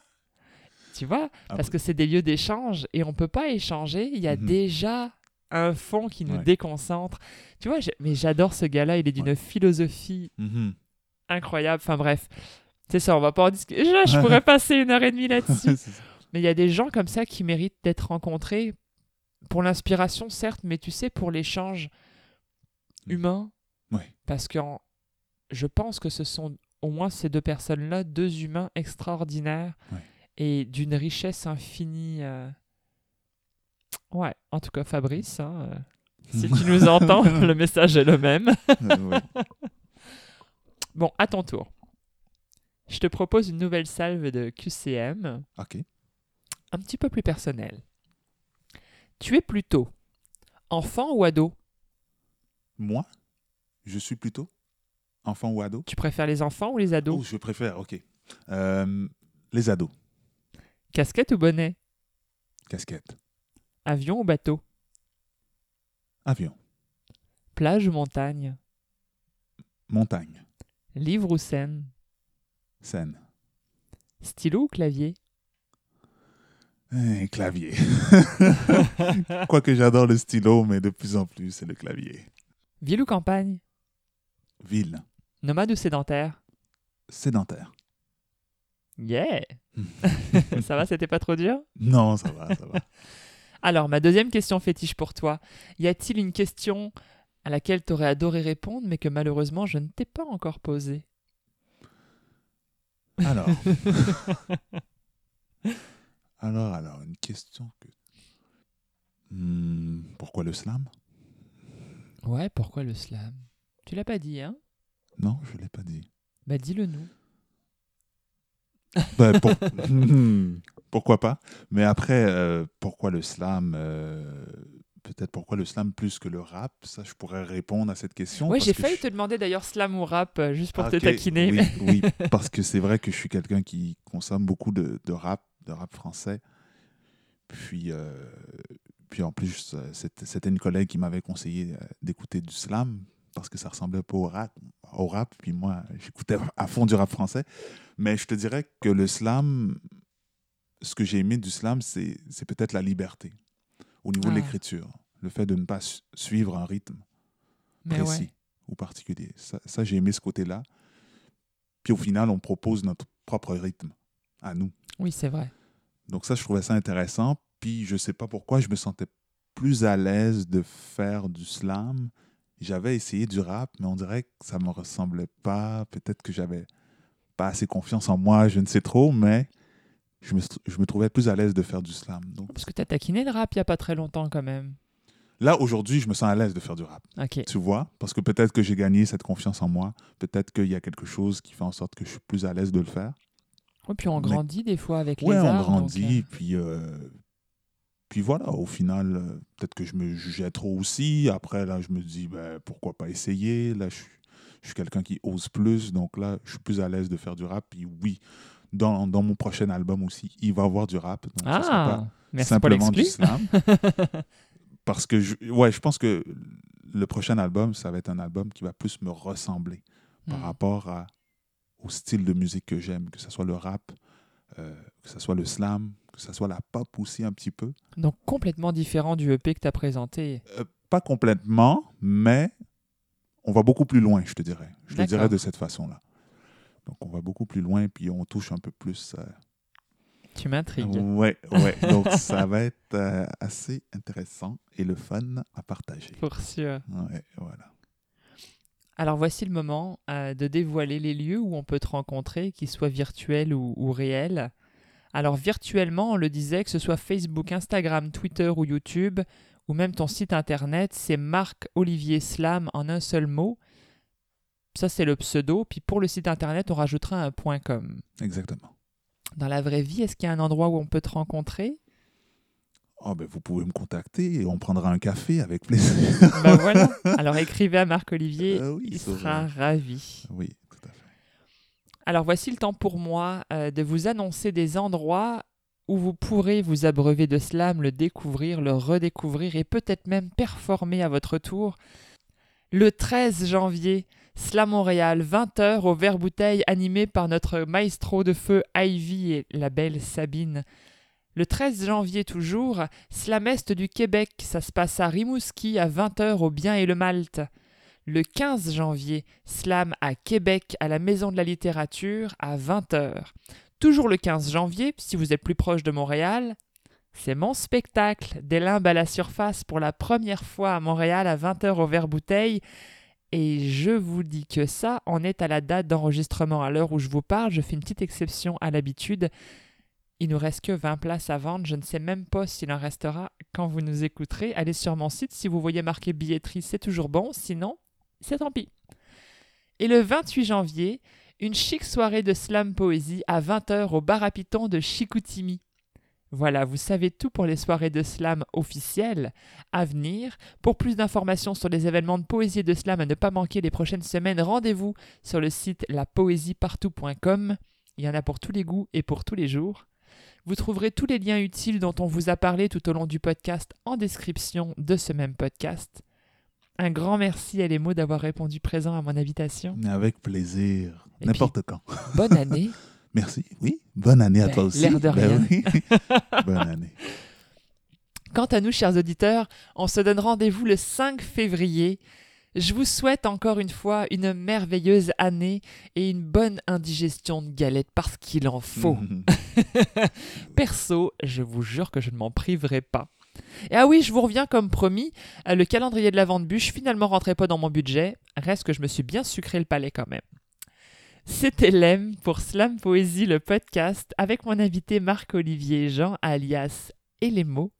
tu vois Ah Parce que c'est des lieux d'échange et on peut pas échanger. Il y a Mhm. déjà un fond qui nous Ouais. déconcentre. Tu vois, mais j'adore ce gars-là. Il est d'une Ouais. philosophie Mhm. incroyable. Enfin bref, c'est ça, on va pas en discuter. Je, je pourrais passer une heure et demie là-dessus. Mais il y a des gens comme ça qui méritent d'être rencontrés pour l'inspiration, certes, mais tu sais, pour l'échange Mm. humain. Parce que en- je pense que ce sont au moins ces deux personnes-là, deux humains extraordinaires et d'une richesse infinie. euh. Ouais, en tout cas, Fabrice, hein, euh, si tu nous entends, le message est le même. Euh. Bon, à ton tour. Je te propose une nouvelle salve de QCM. OK. un petit peu plus personnel. Tu es plutôt enfant ou ado? Moi, je suis plutôt enfant ou ado? Tu préfères les enfants ou les Oh, ados je préfère, OK. Euh, les ados. Casquette ou bonnet? Casquette. Avion ou bateau? Avion. Plage ou montagne? Montagne. Livre ou scène? Scène. Stylo ou clavier? Eh, clavier. Quoique j'adore le stylo, mais de plus en plus, c'est le clavier. Ville ou campagne? Ville. Nomade ou sédentaire? Sédentaire. Yeah Ça va, c'était pas trop dur? Non, ça va, ça va. Alors, ma deuxième question fétiche pour toi. Y a-t-il une question à laquelle tu aurais adoré répondre, mais que malheureusement je ne t'ai pas encore posée? Alors. alors, alors, une question que. Hmm, pourquoi le slam? Ouais, pourquoi le slam? Tu l'as pas dit, hein? Non, je ne l'ai pas dit. Bah dis-le nous. Ben, pour- Hmm, pourquoi pas? Mais après, euh, pourquoi le slam euh, Peut-être pourquoi le slam plus que le rap? Ça, je pourrais répondre à cette question. Parce j'ai que failli je- te demander d'ailleurs slam ou rap, euh, juste pour Ah, te taquiner. Oui, oui, parce que c'est vrai que je suis quelqu'un qui consomme beaucoup de, de rap, de rap français. Puis, euh, puis en plus, c'était une collègue qui m'avait conseillé d'écouter du slam parce que ça ressemblait pas au rap. Au rap puis moi, j'écoutais à fond du rap français. Mais je te dirais que le slam, ce que j'ai aimé du slam, c'est peut-être la liberté au niveau de Ah. l'écriture. Le fait de ne pas su- suivre un rythme Mais précis ouais. ou particulier. Ça, ça, j'ai aimé ce côté-là. Puis au final, on propose notre propre rythme à nous. Oui, c'est vrai. Donc ça, je trouvais ça intéressant. Puis je sais pas pourquoi, je me sentais plus à l'aise de faire du slam. J'avais essayé du rap, mais on dirait que ça me ressemblait pas. Peut-être que j'avais pas assez confiance en moi, je ne sais trop, mais je me, je me trouvais plus à l'aise de faire du slam. Donc, Parce que t'as taquiné le rap il y a pas très longtemps quand même. Là, aujourd'hui, je me sens à l'aise de faire du rap. Ok. Tu vois? Parce que peut-être que j'ai gagné cette confiance en moi. Peut-être qu'il y a quelque chose qui fait en sorte que je suis plus à l'aise de le faire. Ouais, puis on Mais- grandit des fois avec Ouais, les on arts. donc, grandit. euh, Puis, euh, puis voilà, au final, euh, peut-être que je me jugeais trop aussi. Après, là, je me dis, ben, pourquoi pas essayer? Là, je, suis- je suis quelqu'un qui ose plus. Donc là, je suis plus à l'aise de faire du rap. Puis oui, dans, dans mon prochain album aussi, il va y avoir du rap. Donc, ça sera pas Ah, merci pour simplement du slam. Parce que, je, ouais, je pense que le prochain album, ça va être un album qui va plus me ressembler par Hmm. rapport à, au style de musique que j'aime, que ce soit le rap, euh, que ce soit le slam, que ce soit la pop aussi un petit peu. Donc complètement différent du EP que tu as présenté. Euh, pas complètement, mais on va beaucoup plus loin, je te dirais. Je te dirais de cette façon-là. Donc on va beaucoup plus loin, puis on touche un peu plus. euh, Tu m'intrigues. ouais, ouais. Donc ça va être euh, assez intéressant et le fun à partager. Pour sûr. Ouais, voilà. Alors voici le moment euh, de dévoiler les lieux où on peut te rencontrer, qu'ils soient virtuels ou, ou réels. Alors virtuellement, on le disait, que ce soit Facebook, Instagram, Twitter ou YouTube, ou même ton site internet, c'est Marc Olivier Slam en un seul mot. Ça, c'est le pseudo. Puis pour le site internet, on rajoutera un .com. Exactement. Dans la vraie vie, est-ce qu'il y a un endroit où on peut te rencontrer? Oh, ben, vous pouvez me contacter et on prendra un café avec plaisir. Ben voilà. Alors écrivez à Marc Olivier, Euh, oui, il sera ravi. Oui. Alors voici le temps pour moi euh, de vous annoncer des endroits où vous pourrez vous abreuver de slam, le découvrir, le redécouvrir et peut-être même performer à votre tour. Le 13 janvier, Slam Montréal, 20h au verre bouteille animé par notre maestro de feu Ivy et la belle Sabine. Le 13 janvier toujours, Slam Est du Québec, ça se passe à Rimouski à 20h au Bien et le Malte. Le 15 janvier, Slam à Québec à la Maison de la Littérature à 20h. Toujours le 15 janvier, si vous êtes plus proche de Montréal, c'est mon spectacle des limbes à la surface pour la première fois à Montréal à 20h au verre bouteille. Et je vous dis que ça, on est à la date d'enregistrement. À l'heure où je vous parle, je fais une petite exception à l'habitude. Il nous reste que 20 places à vendre. Je ne sais même pas s'il en restera quand vous nous écouterez. Allez sur mon site. Si vous voyez marqué billetterie, c'est toujours bon. Sinon, c'est tant pis. Et le 28 janvier, une chic soirée de slam poésie à 20h au bar à Piton de Chicoutimi. Voilà, vous savez tout pour les soirées de slam officielles à venir. Pour plus d'informations sur les événements de poésie et de slam à ne pas manquer les prochaines semaines, rendez-vous sur le site lapoésiepartout.com. Il y en a pour tous les goûts et pour tous les jours. Vous trouverez tous les liens utiles dont on vous a parlé tout au long du podcast en description de ce même podcast. Un grand merci à les mots d'avoir répondu présent à mon invitation. Avec plaisir. N'importe quand. Bonne année. Merci. Oui. Bonne année à Ben, toi aussi. l'air de rien. oui. Bonne année. Quant à nous, chers auditeurs, on se donne rendez-vous le 5 février. Je vous souhaite encore une fois une merveilleuse année et une bonne indigestion de galettes parce qu'il en faut. Perso, je vous jure que je ne m'en priverai pas. Ah oui, je vous reviens comme promis, euh, le calendrier de la vente bûche finalement rentrait pas dans mon budget, reste que je me suis bien sucré le palais quand même. C'était Lem pour Slam Poésie, le podcast, avec mon invité Marc-Olivier Jean, alias Et les mots.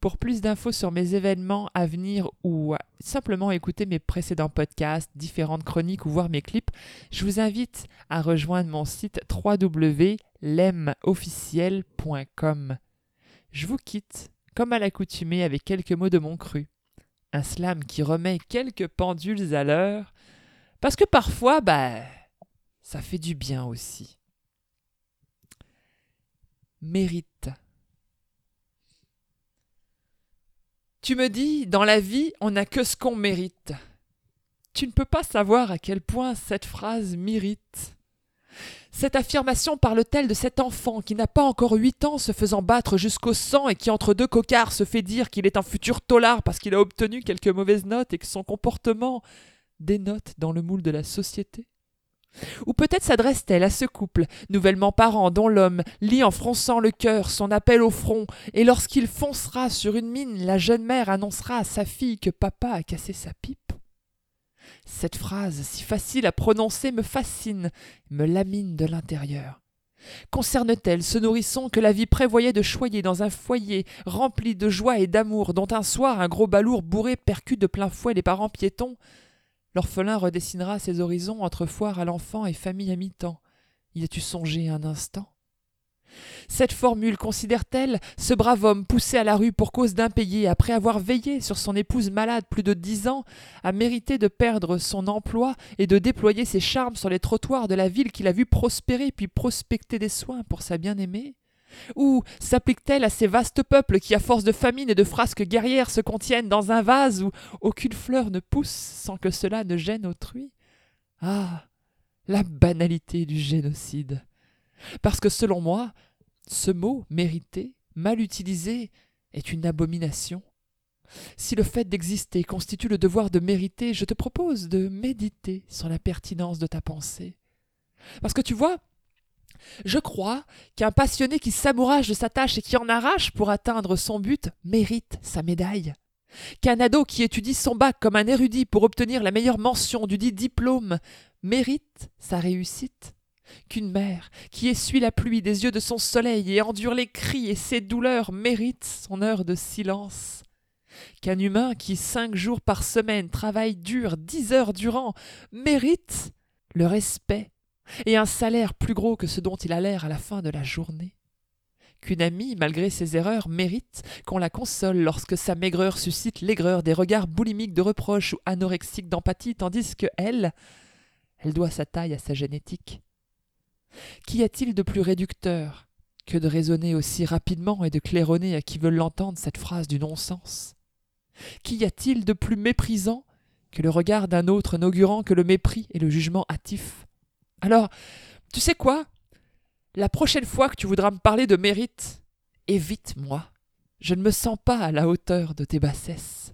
Pour plus d'infos sur mes événements à venir ou simplement écouter mes précédents podcasts, différentes chroniques ou voir mes clips, je vous invite à rejoindre mon site www.lemofficiel.com. Je vous quitte, comme à l'accoutumée, avec quelques mots de mon cru. Un slam qui remet quelques pendules à l'heure, parce que parfois, bah, ça fait du bien aussi. Mérite. Tu me dis, dans la vie, on n'a que ce qu'on mérite. Tu ne peux pas savoir à quel point cette phrase m'irrite. Cette affirmation parle-t-elle de cet enfant qui n'a pas encore huit ans se faisant battre jusqu'au sang et qui entre deux cocards se fait dire qu'il est un futur tolard parce qu'il a obtenu quelques mauvaises notes et que son comportement dénote dans le moule de la société? Ou peut-être s'adresse-t-elle à ce couple, nouvellement parent, dont l'homme lit en fronçant le cœur son appel au front, et lorsqu'il foncera sur une mine, la jeune mère annoncera à sa fille que papa a cassé sa pipe? Cette phrase, si facile à prononcer, me fascine, me lamine de l'intérieur. Concerne-t-elle ce nourrisson que la vie prévoyait de choyer dans un foyer rempli de joie et d'amour, dont un soir un gros balourd bourré percute de plein fouet les parents piétons? L'orphelin redessinera ses horizons entre foire à l'enfant et famille à mi-temps. Y as-tu songé un instant? Cette formule considère-t-elle ce brave homme poussé à la rue pour cause d'impayé, après avoir veillé sur son épouse malade plus de dix ans, a mérité de perdre son emploi et de déployer ses charmes sur les trottoirs de la ville qu'il a vu prospérer puis prospecter des soins pour sa bien-aimée? Ou s'applique-t-elle à ces vastes peuples qui, à force de famine et de frasques guerrières, se contiennent dans un vase où aucune fleur ne pousse sans que cela ne gêne autrui? Ah la banalité du génocide. Parce que selon moi, ce mot mérité, mal utilisé, est une abomination. Si le fait d'exister constitue le devoir de mériter, je te propose de méditer sur la pertinence de ta pensée. Parce que tu vois, je crois qu'un passionné qui s'amourage de sa tâche et qui en arrache pour atteindre son but mérite sa médaille. Qu'un ado qui étudie son bac comme un érudit pour obtenir la meilleure mention du dit diplôme mérite sa réussite qu'une mère qui essuie la pluie des yeux de son soleil et endure les cris et ses douleurs mérite son heure de silence, qu'un humain qui cinq jours par semaine travaille dur dix heures durant mérite le respect et un salaire plus gros que ce dont il a l'air à la fin de la journée qu'une amie, malgré ses erreurs, mérite qu'on la console lorsque sa maigreur suscite l'aigreur des regards boulimiques de reproche ou anorexiques d'empathie, tandis que elle, elle doit sa taille à sa génétique. Qu'y a-t-il de plus réducteur que de raisonner aussi rapidement et de claironner à qui veut l'entendre cette phrase du non-sens? Qu'y a-t-il de plus méprisant que le regard d'un autre n'augurant que le mépris et le jugement hâtif? Alors, tu sais quoi? La prochaine fois que tu voudras me parler de mérite, évite-moi. Je ne me sens pas à la hauteur de tes bassesses.